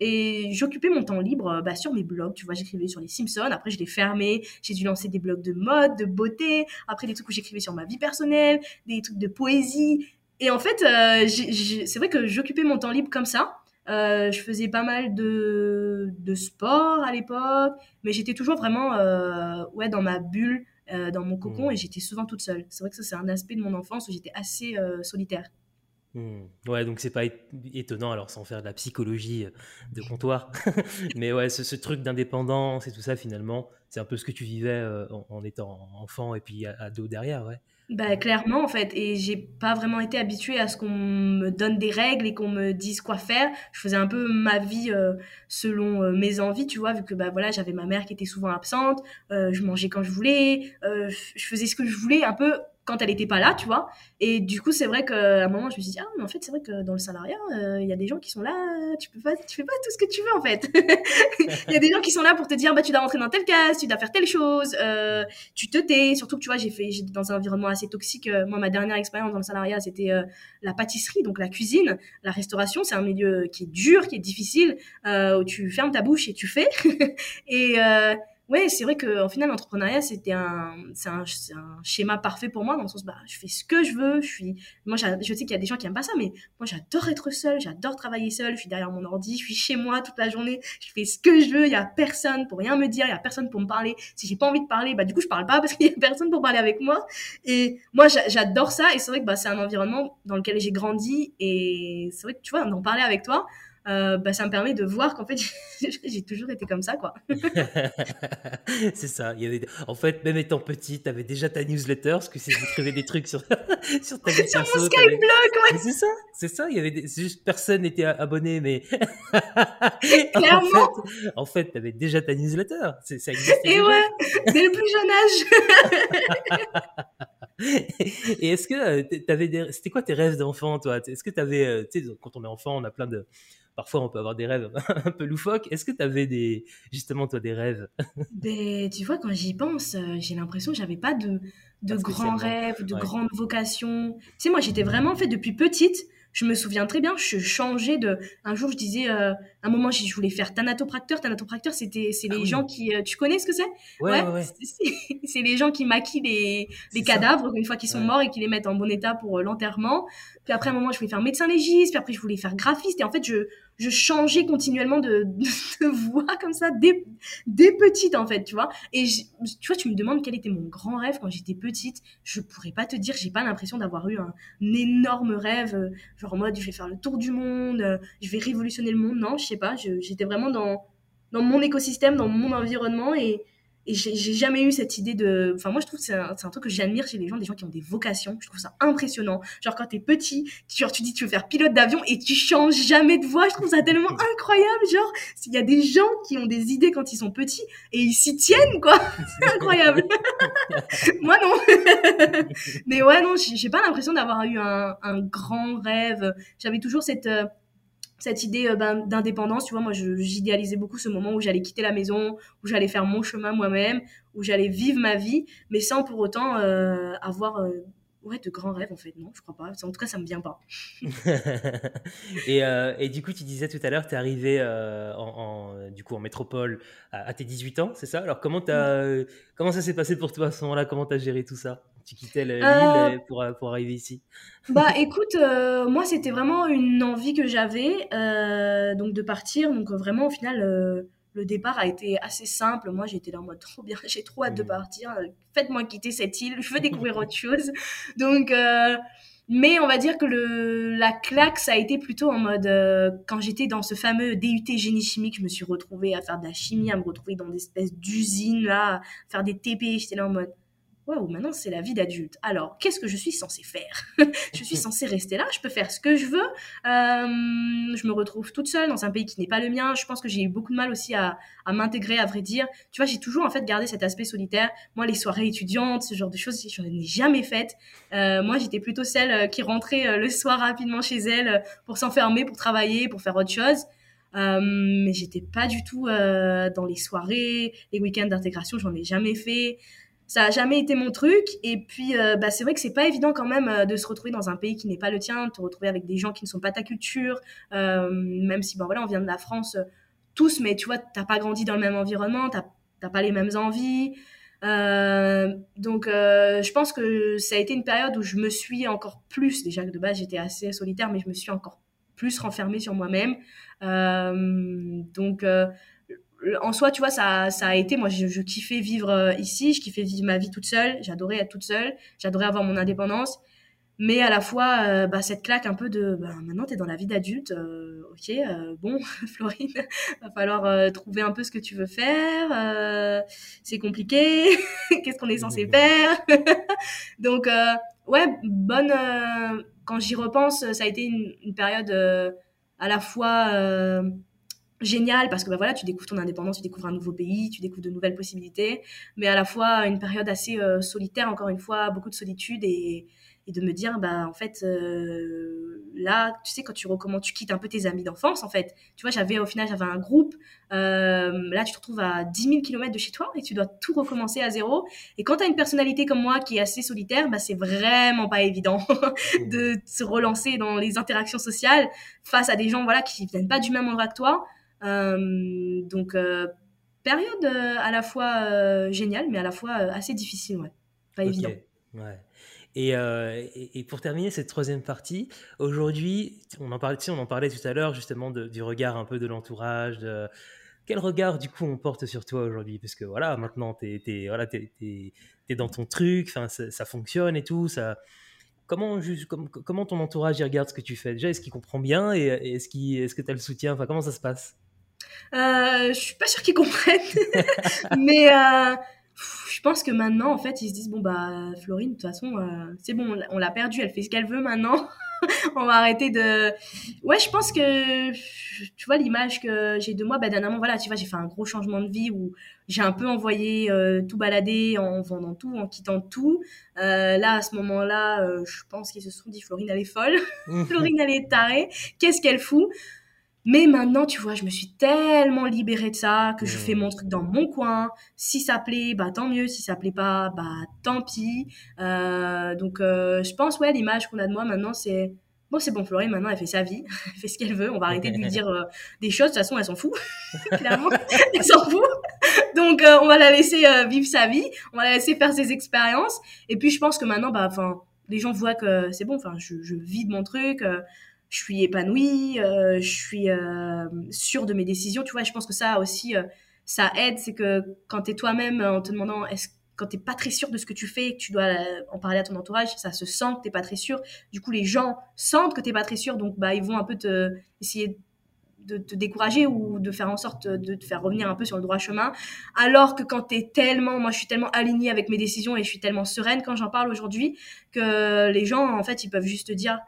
Et j'occupais mon temps libre euh, bah, sur mes blogs. Tu vois, j'écrivais sur les Simpsons. Après, je l'ai fermé. J'ai dû lancer des blogs de mode, de beauté. Après, des trucs où j'écrivais sur ma vie personnelle, des trucs de poésie. Et en fait, euh, c'est vrai que j'occupais mon temps libre comme ça. Euh, je faisais pas mal de, de sport à l'époque, mais j'étais toujours vraiment ouais, dans ma bulle, dans mon cocon, mmh. et j'étais souvent toute seule. C'est vrai que ça, c'est un aspect de mon enfance où j'étais assez solitaire. Hmm. Ouais, donc c'est pas étonnant, alors sans faire de la psychologie euh, de comptoir, mais ouais, ce, truc d'indépendance et tout ça, finalement, c'est un peu ce que tu vivais euh, en, étant enfant et puis ado derrière, ouais. Bah, clairement, en fait, et j'ai pas vraiment été habituée à ce qu'on me donne des règles et qu'on me dise quoi faire. Je faisais un peu ma vie euh, selon mes envies, tu vois, vu que bah voilà, j'avais ma mère qui était souvent absente, je mangeais quand je voulais, je faisais ce que je voulais, un peu quand elle n'était pas là, tu vois. Et du coup, c'est vrai qu'à un moment, je me suis dit, ah, mais en fait, c'est vrai que dans le salariat, euh, il y a des gens qui sont là, tu peux pas, tu fais pas tout ce que tu veux, en fait. Il y a des gens qui sont là pour te dire, bah, tu dois rentrer dans telle case, tu dois faire telle chose, euh, tu te tais. Surtout que, tu vois, j'ai fait, j'étais dans un environnement assez toxique. Euh, moi, ma dernière expérience dans le salariat, c'était la pâtisserie, donc la cuisine, la restauration. C'est un milieu qui est dur, qui est difficile, où tu fermes ta bouche et tu fais. et, ouais, c'est vrai qu'en final, l'entrepreneuriat, c'était un, un, schéma parfait pour moi, dans le sens, bah, je fais ce que je veux, je suis, moi, je sais qu'il y a des gens qui aiment pas ça, mais moi, j'adore être seule, j'adore travailler seule, je suis derrière mon ordi, je suis chez moi toute la journée, je fais ce que je veux, il y a personne pour rien me dire, il y a personne pour me parler. Si j'ai pas envie de parler, bah, du coup, je parle pas parce qu'il y a personne pour parler avec moi. Et moi, j'adore ça, et c'est vrai que, bah, c'est un environnement dans lequel j'ai grandi, et c'est vrai que, tu vois, d'en parler avec toi, euh, bah, ça me permet de voir qu'en fait, j'ai toujours été comme ça, quoi. c'est ça. Il y avait... En fait, même étant petite, tu avais déjà ta newsletter, parce que c'est j'écrivais des trucs sur, sur ta Sur mon Skyblog, ouais. C'est ça, c'est ça. Il y avait des... juste personne n'était abonné, mais. Clairement. En fait, tu avais déjà ta newsletter. Ça Et ouais, dès le plus jeune âge. Et est-ce que euh, tu avais des... C'était quoi tes rêves d'enfant, toi? Est-ce que tu avais. Euh, tu sais, quand on est enfant, on a plein de parfois on peut avoir des rêves un peu loufoques. Est-ce que tu avais des, justement, toi, des rêves? Ben, Tu vois, quand j'y pense, euh, j'ai l'impression que j'avais pas de, de grands rêves, de grandes vocations. Tu sais, moi, j'étais vraiment, fait, depuis petite, je me souviens très bien, je changeais de. Un jour, je disais, euh, un moment, je voulais faire thanatopracteur. Thanatopracteur, c'était, c'est les ah gens qui. Euh, tu connais ce que c'est? Ouais, ouais. C'est les gens qui maquillent les, les cadavres une fois qu'ils sont morts et qui les mettent en bon état pour l'enterrement. Puis après, un moment, je voulais faire médecin légiste. Puis après, je voulais faire graphiste. Et en fait, je, je changeais continuellement de, de, voix comme ça, dès, dès petite, en fait, tu vois. Et tu vois, tu me demandes quel était mon grand rêve quand j'étais petite. Je pourrais pas te dire, j'ai pas l'impression d'avoir eu un, énorme rêve, euh, genre en mode, je vais faire le tour du monde, euh, je vais révolutionner le monde. Non, je sais pas. J'étais vraiment dans, dans mon écosystème, dans mon environnement. Et, et j'ai jamais eu cette idée de. Enfin, moi, je trouve que c'est un, un, truc que j'admire chez les gens, des gens qui ont des vocations. Je trouve ça impressionnant. Genre, quand t'es petit, genre, tu dis tu veux faire pilote d'avion et tu changes jamais de voix. Je trouve ça tellement incroyable. Genre, s'il y a des gens qui ont des idées quand ils sont petits et ils s'y tiennent, quoi. incroyable. moi, non. Mais ouais, non, j'ai pas l'impression d'avoir eu un, un, grand rêve. J'avais toujours cette. Cette idée euh, ben, d'indépendance. Tu vois, moi, j'idéalisais beaucoup ce moment où j'allais quitter la maison, où j'allais faire mon chemin moi-même, où j'allais vivre ma vie, mais sans pour autant euh, avoir euh, ouais, de grands rêves en fait. Non, je crois pas. En tout cas, ça me vient pas. et, et, du coup, tu disais tout à l'heure, tu es arrivé en, du coup, en métropole à, tes 18 ans, c'est ça? Alors, comment, as, comment ça s'est passé pour toi à ce moment-là? Comment tu as géré tout ça? Tu quittais l'île euh, pour, pour, arriver ici Bah écoute, euh, moi c'était vraiment une envie que j'avais euh, donc de partir. Donc vraiment au final le départ a été assez simple. Moi j'étais là en mode trop bien, j'ai trop hâte de mmh. partir. Faites-moi quitter cette île, je veux découvrir autre chose. Donc mais on va dire que le, la claque, ça a été plutôt en mode quand j'étais dans ce fameux DUT génie chimique, je me suis retrouvée à faire de la chimie, à me retrouver dans des espèces d'usines là, à faire des TP. J'étais là en mode waouh, maintenant c'est la vie d'adulte. Alors, qu'est-ce que je suis censée faire? Je suis censée rester là, je peux faire ce que je veux. Euh, je me retrouve toute seule dans un pays qui n'est pas le mien. Je pense que j'ai eu beaucoup de mal aussi à, m'intégrer, à vrai dire. Tu vois, j'ai toujours en fait gardé cet aspect solitaire. Moi, les soirées étudiantes, ce genre de choses, je n'en ai jamais faites. Euh, moi, j'étais plutôt celle euh, qui rentrait le soir rapidement chez elle pour s'enfermer, pour travailler, pour faire autre chose. mais j'étais pas du tout dans les soirées, les week-ends d'intégration, j'en ai jamais fait ça a jamais été mon truc. Et puis, euh, bah, c'est vrai que c'est pas évident quand même euh, de se retrouver dans un pays qui n'est pas le tien, de te retrouver avec des gens qui ne sont pas ta culture, euh, même si, bon, voilà, on vient de la France tous, mais tu vois, t'as pas grandi dans le même environnement, t'as pas les mêmes envies. donc, je pense que ça a été une période où je me suis encore plus, déjà que de base j'étais assez solitaire, mais je me suis encore plus renfermée sur moi-même. donc, en soi, tu vois, ça, ça a été, moi, je, kiffais vivre euh, ici, je kiffais vivre ma vie toute seule, j'adorais être toute seule, j'adorais avoir mon indépendance, mais à la fois, euh, bah, cette claque un peu de, bah, maintenant, t'es dans la vie d'adulte, euh, ok, bon, Florine, va falloir trouver un peu ce que tu veux faire, c'est compliqué, qu'est-ce qu'on est censé faire? Donc, ouais, bonne, quand j'y repense, ça a été une, une période à la fois génial parce que bah, voilà, tu découvres ton indépendance, tu découvres un nouveau pays, tu découvres de nouvelles possibilités, mais à la fois une période assez euh, solitaire, encore une fois, beaucoup de solitude et, et de me dire, bah, en fait, euh, là, tu sais, quand tu recommences, tu quittes un peu tes amis d'enfance, en fait. Tu vois, j'avais, au final, j'avais un groupe. Euh, là, tu te retrouves à 10 000 km de chez toi et tu dois tout recommencer à zéro. Et quand tu as une personnalité comme moi qui est assez solitaire, bah, c'est vraiment pas évident de se relancer dans les interactions sociales face à des gens, voilà, qui viennent pas du même endroit que toi. Euh, donc, euh, période euh, à la fois géniale, mais à la fois assez difficile, ouais. Pas évident. Ouais. Et, et, pour terminer cette troisième partie, aujourd'hui, on en parlait, on en parlait tout à l'heure justement du regard un peu de l'entourage. De... Quel regard du coup on porte sur toi aujourd'hui? Parce que voilà, maintenant tu es, voilà, es, dans ton truc, ça, ça fonctionne et tout. Ça... Comment, comment ton entourage regarde ce que tu fais? Déjà, est-ce qu'il comprend bien et est-ce qu est que tu as le soutien? Enfin, comment ça se passe? Euh, je suis pas sûre qu'ils comprennent, mais euh, je pense que maintenant, en fait, ils se disent bon bah Florine, de toute façon, euh, c'est bon, on l'a perdue, elle fait ce qu'elle veut maintenant. on va arrêter de. Ouais, je pense que tu vois l'image que j'ai de moi. Bah, dernièrement, voilà, tu vois, j'ai fait un gros changement de vie où j'ai un peu envoyé euh, tout balader en vendant tout, en quittant tout. Là, à ce moment-là, je pense qu'ils se sont dit Florine, elle est folle. Florine, elle est tarée. Qu'est-ce qu'elle fout? Mais maintenant, tu vois, je me suis tellement libérée de ça que je fais mon truc dans mon coin. Si ça plaît, bah tant mieux. Si ça plaît pas, bah tant pis. Euh, donc, euh, je pense, ouais, l'image qu'on a de moi maintenant, c'est bon, c'est bon, Florine, maintenant, elle fait sa vie, elle fait ce qu'elle veut. On va arrêter de lui dire euh, des choses. De toute façon, elle s'en fout. Clairement, elle s'en fout. Donc, euh, on va la laisser euh, vivre sa vie. On va la laisser faire ses expériences. Et puis, je pense que maintenant, bah, enfin, les gens voient que c'est bon. Enfin, je, je vis de mon truc je suis épanouie, euh, je suis euh, sûre de mes décisions. Tu vois, je pense que ça aussi, euh, ça aide. C'est que quand tu es toi-même en te demandant, est-ce quand tu n'es pas très sûr de ce que tu fais, tu dois en parler à ton entourage, ça se sent que tu n'es pas très sûr. Du coup, les gens sentent que tu n'es pas très sûr, donc bah, ils vont un peu essayer de te décourager ou de faire en sorte de te faire revenir un peu sur le droit chemin. Alors que quand tu es tellement, moi je suis tellement alignée avec mes décisions et je suis tellement sereine quand j'en parle aujourd'hui que les gens, en fait, ils peuvent juste te dire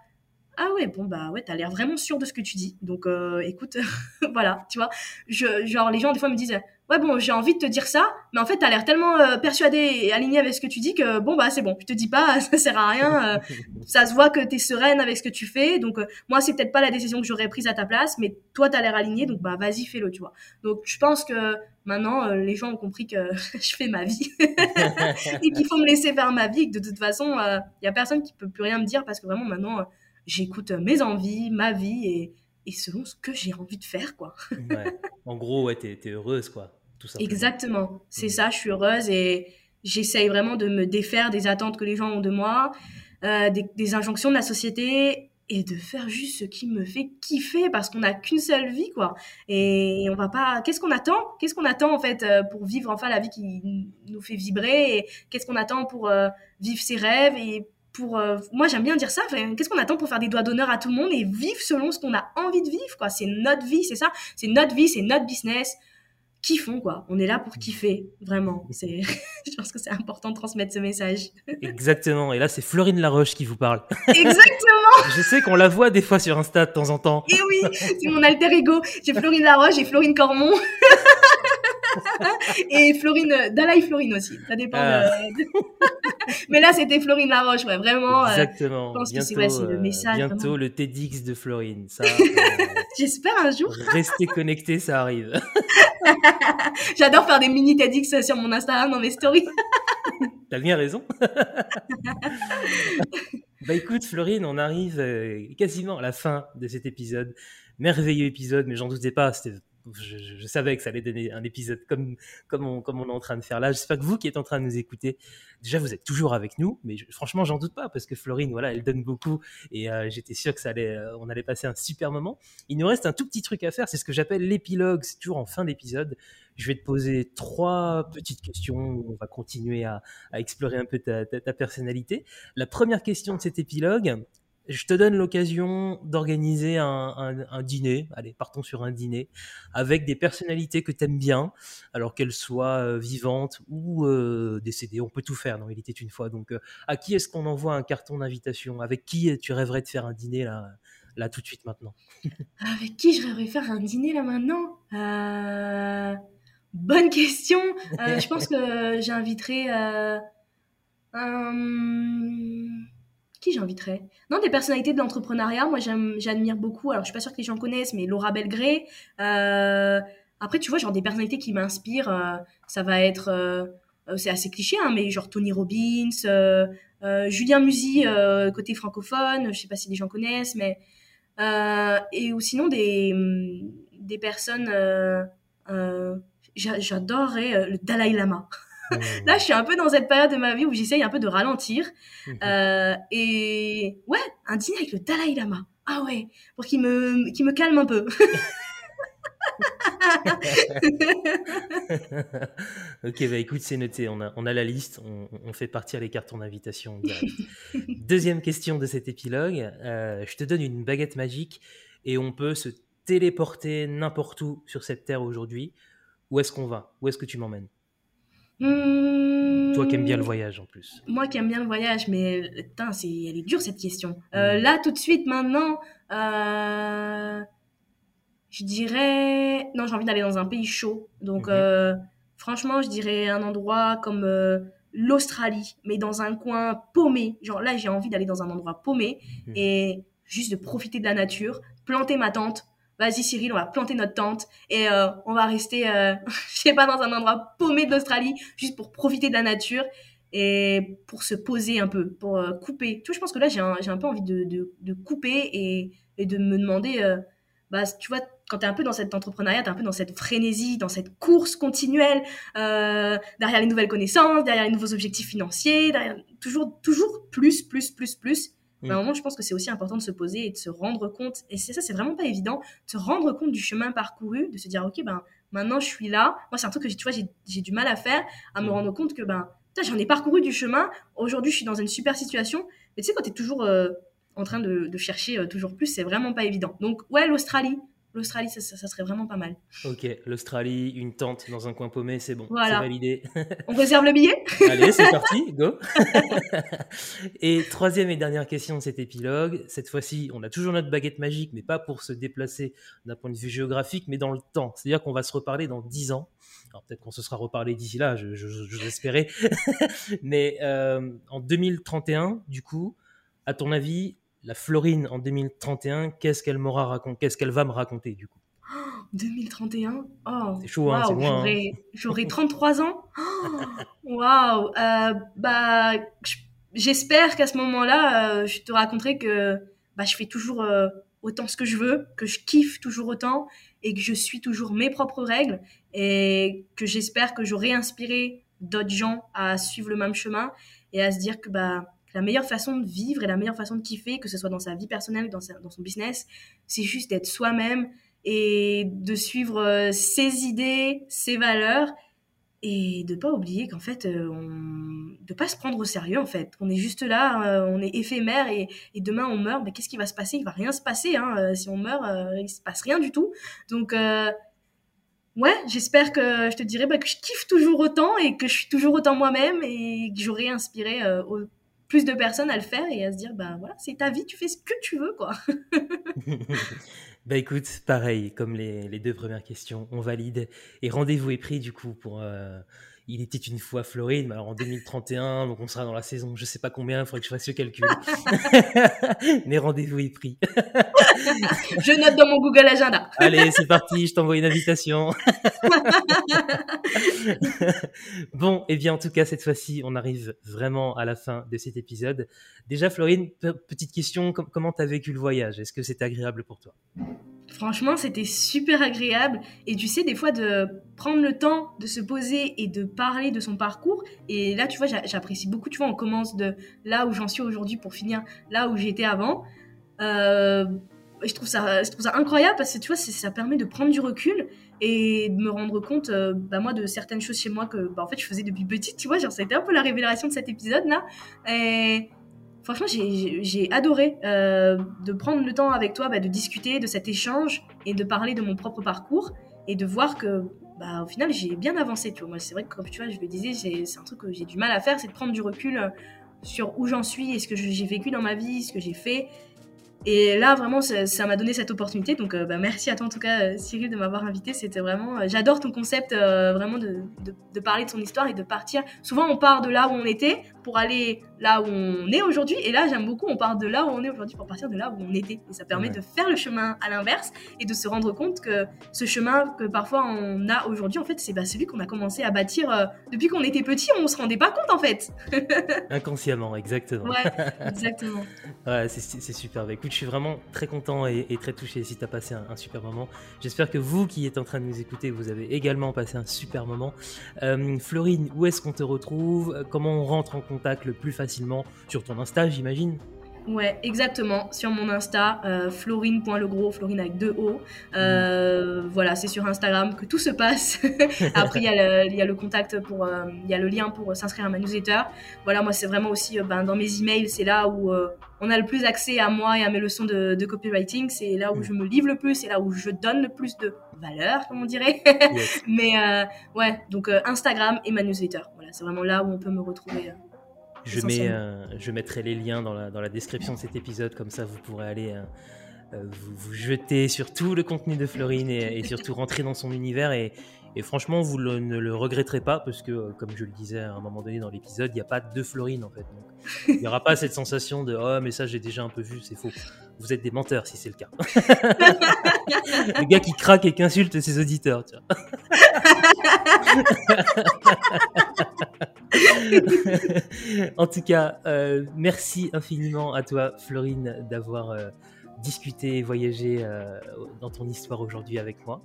ah ouais, bon, bah ouais, t'as l'air vraiment sûr de ce que tu dis. Donc, euh, écoute, voilà, tu vois. Je, genre, les gens, des fois, me disent, ouais, bon, j'ai envie de te dire ça, mais en fait, t'as l'air tellement euh, persuadé et aligné avec ce que tu dis que, bon, bah, c'est bon, je te dis pas, ça sert à rien. euh, ça se voit que t'es sereine avec ce que tu fais. Donc, euh, moi, c'est peut-être pas la décision que j'aurais prise à ta place, mais toi, t'as l'air aligné, donc, bah, vas-y, fais-le, tu vois. Donc, je pense que maintenant, les gens ont compris que je fais ma vie et qu'il faut me laisser faire ma vie, et que de toute façon, il y a personne qui peut plus rien me dire parce que vraiment, maintenant, j'écoute euh, mes envies, ma vie et, et selon ce que j'ai envie de faire, quoi. Ouais. En gros, ouais, t'es t'es heureuse, quoi. Tout simplement. Exactement. C'est Mhm. ça, je suis heureuse et j'essaye vraiment de me défaire des attentes que les gens ont de moi, euh, des, des injonctions de la société et de faire juste ce qui me fait kiffer parce qu'on n'a qu'une seule vie, quoi. Et on va pas. Qu'est-ce qu'on attend? Qu'est-ce qu'on attend en fait euh, pour vivre enfin la vie qui nous fait vibrer Et qu'est-ce qu'on attend pour euh, vivre ses rêves et pour euh, moi j'aime bien dire ça qu'est-ce qu'on attend pour faire des doigts d'honneur à tout le monde et vivre selon ce qu'on a envie de vivre quoi c'est notre vie c'est ça c'est notre vie c'est notre business kiffons quoi. On est là pour kiffer, vraiment. C'est, je pense que c'est important de transmettre ce message. Exactement. Et là, c'est Florine Laroche qui vous parle. Exactement. Je sais qu'on la voit des fois sur Insta de temps en temps. Et oui, c'est mon alter ego. J'ai Florine Laroche et Florine Cormon. et Florine, Dalai Florine aussi. Ça dépend. Ah. de- Mais là, c'était Florine Laroche, ouais, vraiment. euh, Exactement. je pense que c'est- bientôt, ouais, le euh, message, bientôt vraiment. le TEDx de Florine. Ça, euh, J'espère un jour. restez connectés, ça arrive. J'adore faire des mini TEDx sur mon Instagram dans mes stories. T'as bien raison. bah écoute, Florine, on arrive euh, quasiment à la fin de cet épisode. Merveilleux épisode, mais j'en doutais pas. C'était, je, savais que ça allait donner un épisode comme, comme, on, est en train de faire là. J'espère que vous qui êtes en train de nous écouter, déjà vous êtes toujours avec nous, mais je- franchement, j'en doute pas parce que Florine, voilà, elle donne beaucoup et euh, j'étais sûr que ça allait, euh, on allait passer un super moment. Il nous reste un tout petit truc à faire, c'est ce que j'appelle l'épilogue. C'est toujours en fin d'épisode. Je vais te poser trois petites questions. On va continuer à, explorer un peu ta personnalité. La première question de cet épilogue, je te donne l'occasion d'organiser un, un- un dîner. Allez, partons sur un dîner avec des personnalités que tu aimes bien, alors qu'elles soient euh, vivantes ou euh, décédées. On peut tout faire dans Il était une fois. Donc, euh, à qui est-ce qu'on envoie un carton d'invitation? Avec qui tu rêverais de faire un dîner là, là tout de suite maintenant? Avec qui je rêverais faire un dîner là maintenant? Euh, Bonne question. Je pense que j'inviterais. Qui j'inviterais? Non, des personnalités de l'entrepreneuriat. Moi, j'admire beaucoup. Alors, je suis pas sûre que les gens connaissent, mais Laura Belgré. Euh, Après, tu vois, genre des personnalités qui m'inspirent. euh, Ça va être. euh, C'est assez cliché, hein, mais genre Tony Robbins, Julien euh, côté francophone. Je sais pas si les gens connaissent, mais. Et ou sinon des, des personnes. j'a- J'adorerais le Dalai Lama. Là, je suis un peu dans cette période de ma vie où j'essaye un peu de ralentir. Euh, et ouais, un dîner avec le Dalai Lama. Ah ouais, pour qu'il me, qu'il me calme un peu. ok, bah écoute, c'est noté. On a, on a la liste. On, on fait partir les cartons d'invitation. Deuxième question de cet épilogue. Euh, je te donne une baguette magique et on peut se téléporter n'importe où sur cette terre aujourd'hui. Où est-ce qu'on va? Où est-ce que tu m'emmènes? Hmm. Toi qui aimes bien le voyage en plus. Moi qui aime bien le voyage, mais putain, c'est, elle est dure cette question. Euh, Mm. Là, tout de suite, maintenant, euh, je dirais. Non, j'ai envie d'aller dans un pays chaud. Donc, Mhm. euh, franchement, je dirais un endroit comme l'Australie, mais dans un coin paumé. Genre là, j'ai envie d'aller dans un endroit paumé et juste de profiter de la nature, planter ma tente. Vas-y Cyril, on va planter notre tente et euh, on va rester, euh, je sais pas, dans un endroit paumé de l'Australie, juste pour profiter de la nature et pour se poser un peu, pour euh, couper. Tu vois, je pense que là, j'ai un, un peu envie de, de, couper et, de me demander, euh, bah, tu vois, quand tu es un peu dans cet entrepreneuriat, tu es un peu dans cette frénésie, dans cette course continuelle, derrière les nouvelles connaissances, derrière les nouveaux objectifs financiers, derrière toujours, toujours plus, plus, plus, plus. Mm. Mais à un moment, je pense que c'est aussi important de se poser et de se rendre compte, et c'est ça, c'est vraiment pas évident, de se rendre compte du chemin parcouru, de se dire, ok, ben, maintenant je suis là. Moi, c'est un truc que, j'ai- tu vois, j'ai- du mal à faire, à me Mm. rendre compte que, ben, j'en ai parcouru du chemin. Aujourd'hui, je suis dans une super situation. Mais tu sais, quand tu es toujours euh, en train de, de chercher euh, toujours plus, c'est vraiment pas évident. Donc, ouais, l'Australie. l'Australie, ça, ça, serait vraiment pas mal. Ok, l'Australie, une tente dans un coin paumé, c'est bon, c'est validé. On réserve le billet? Allez, c'est parti, go Et troisième et dernière question de cet épilogue, cette fois-ci, on a toujours notre baguette magique, mais pas pour se déplacer d'un point de vue géographique, mais dans le temps. C'est-à-dire qu'on va se reparler dans dix ans. Alors peut-être qu'on se sera reparlé d'ici là, je, je, mais euh, en 2031, du coup, à ton avis, la Florine en 2031, qu'est-ce qu'elle m'aura raconté Qu'est-ce qu'elle va me raconter du coup? 2031 Oh, c'est chaud, hein, c'est moi. J'aurai 33 ans? Waouh euh, Bah, j'espère qu'à ce moment-là, euh, je te raconterai que bah, je fais toujours euh, autant ce que je veux, que je kiffe toujours autant et que je suis toujours mes propres règles et que j'espère que j'aurai inspiré d'autres gens à suivre le même chemin et à se dire que bah la meilleure façon de vivre et la meilleure façon de kiffer, que ce soit dans sa vie personnelle, dans, dans son business, c'est juste d'être soi-même et de suivre euh, ses idées, ses valeurs et de pas oublier qu'en fait, euh, on... de pas se prendre au sérieux en fait. On est juste là, euh, on est éphémère et, demain on meurt. Mais qu'est-ce qui va se passer? Il va rien se passer. Hein. Si on meurt, il se passe rien du tout. Donc ouais, j'espère que je te dirais bah, que je kiffe toujours autant et que je suis toujours autant moi-même et que j'aurai inspiré plus de personnes à le faire et à se dire bah voilà c'est ta vie tu fais ce que tu veux quoi. Bah écoute pareil comme les, les, deux premières questions on valide. Et rendez-vous est pris du coup pour euh, il était une fois Floride, mais alors en 2031, donc on sera dans la saison, je sais pas combien, il faudrait que je fasse le calcul. mais rendez-vous est pris. je note dans mon Google Agenda. Allez, c'est parti, je t'envoie une invitation. bon, et eh bien en tout cas, cette fois-ci, on arrive vraiment à la fin de cet épisode. Déjà, Florine, petite question, comment tu as vécu le voyage? Est-ce que c'est agréable pour toi? Franchement, c'était super agréable. Et tu sais, des fois, de prendre le temps de se poser et de parler de son parcours. Et là, tu vois, j'apprécie beaucoup. Tu vois, on commence de là où j'en suis aujourd'hui pour finir là où j'étais avant. Euh, je, trouve ça, incroyable parce que tu vois, ça permet de prendre du recul et de me rendre compte, euh, bah, moi, de certaines choses chez moi que, bah, en fait, je faisais depuis petite. Tu vois, genre, ça a été un peu la révélation de cet épisode-là. Et franchement, j'ai adoré euh, de prendre le temps avec toi, bah, de discuter de cet échange et de parler de mon propre parcours et de voir que, bah, au final, j'ai bien avancé. Tu moi, c'est vrai que comme tu vois, je le disais, c'est un truc que j'ai du mal à faire, c'est de prendre du recul euh, sur où j'en suis et ce que j'ai vécu dans ma vie, ce que j'ai fait et là, vraiment, ça m'a donné cette opportunité. Donc, euh, bah, merci à toi, en tout cas, euh, Cyril, de m'avoir invité. C'était vraiment. Euh, j'adore ton concept, vraiment, de, de, parler de son histoire et de partir. Souvent, on part de là où on était pour aller là où on est aujourd'hui. Et là, j'aime beaucoup, on part de là où on est aujourd'hui pour partir de là où on était. Et ça permet de faire le chemin à l'inverse et de se rendre compte que ce chemin que parfois on a aujourd'hui, en fait, c'est bah, celui qu'on a commencé à bâtir depuis qu'on était petit. On se rendait pas compte, en fait. Inconsciemment, exactement. Ouais, exactement. ouais, c'est super. Bah, écoute, suis vraiment très content et, très touché si tu as passé un, super moment. J'espère que vous qui êtes en train de nous écouter, vous avez également passé un super moment. Euh, Florine, où est-ce qu'on te retrouve? Comment on rentre en contact le plus facilement? Sur ton Insta, j'imagine? Ouais, exactement. Sur mon Insta, euh, florine.legros, Florine avec deux O. Euh, voilà, c'est sur Instagram que tout se passe. Après, il y, a le contact pour, euh, il y a le lien pour s'inscrire à ma newsletter. Voilà, moi, c'est vraiment aussi ben, dans mes emails, c'est là où on a le plus accès à moi et à mes leçons de, copywriting. C'est là où mm. je me livre le plus, c'est là où je donne le plus de valeur, comme on dirait. Mais ouais, donc Instagram et ma newsletter. Voilà, c'est vraiment là où on peut me retrouver. Je, mets, euh, je mettrai les liens dans la, dans la, description de cet épisode, comme ça vous pourrez aller euh, euh, vous, jeter sur tout le contenu de Florine et, surtout rentrer dans son univers. Et, et franchement, vous ne le regretterez pas, parce que, comme je le disais à un moment donné dans l'épisode, il n'y a pas de Florine en fait. il n'y aura pas cette sensation de Oh, mais ça j'ai déjà un peu vu, c'est faux. Vous êtes des menteurs si c'est le cas. le gars qui craque et qui insulte ses auditeurs. Tu vois. en tout cas, euh, merci infiniment à toi, Florine, d'avoir euh, discuté, voyagé euh, dans ton histoire aujourd'hui avec moi.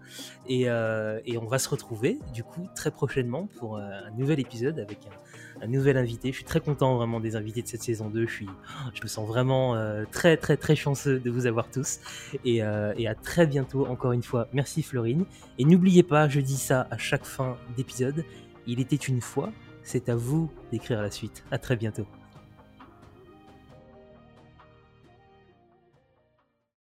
Et, on va se retrouver, du coup, très prochainement pour un nouvel épisode avec un, nouvel invité. Je suis très content vraiment des invités de cette saison 2. Je, je me sens vraiment très, très, très chanceux de vous avoir tous. Et, et à très bientôt, encore une fois. Merci, Florine. Et n'oubliez pas, je dis ça à chaque fin d'épisode. Il était une fois c'est à vous d'écrire la suite. À très bientôt.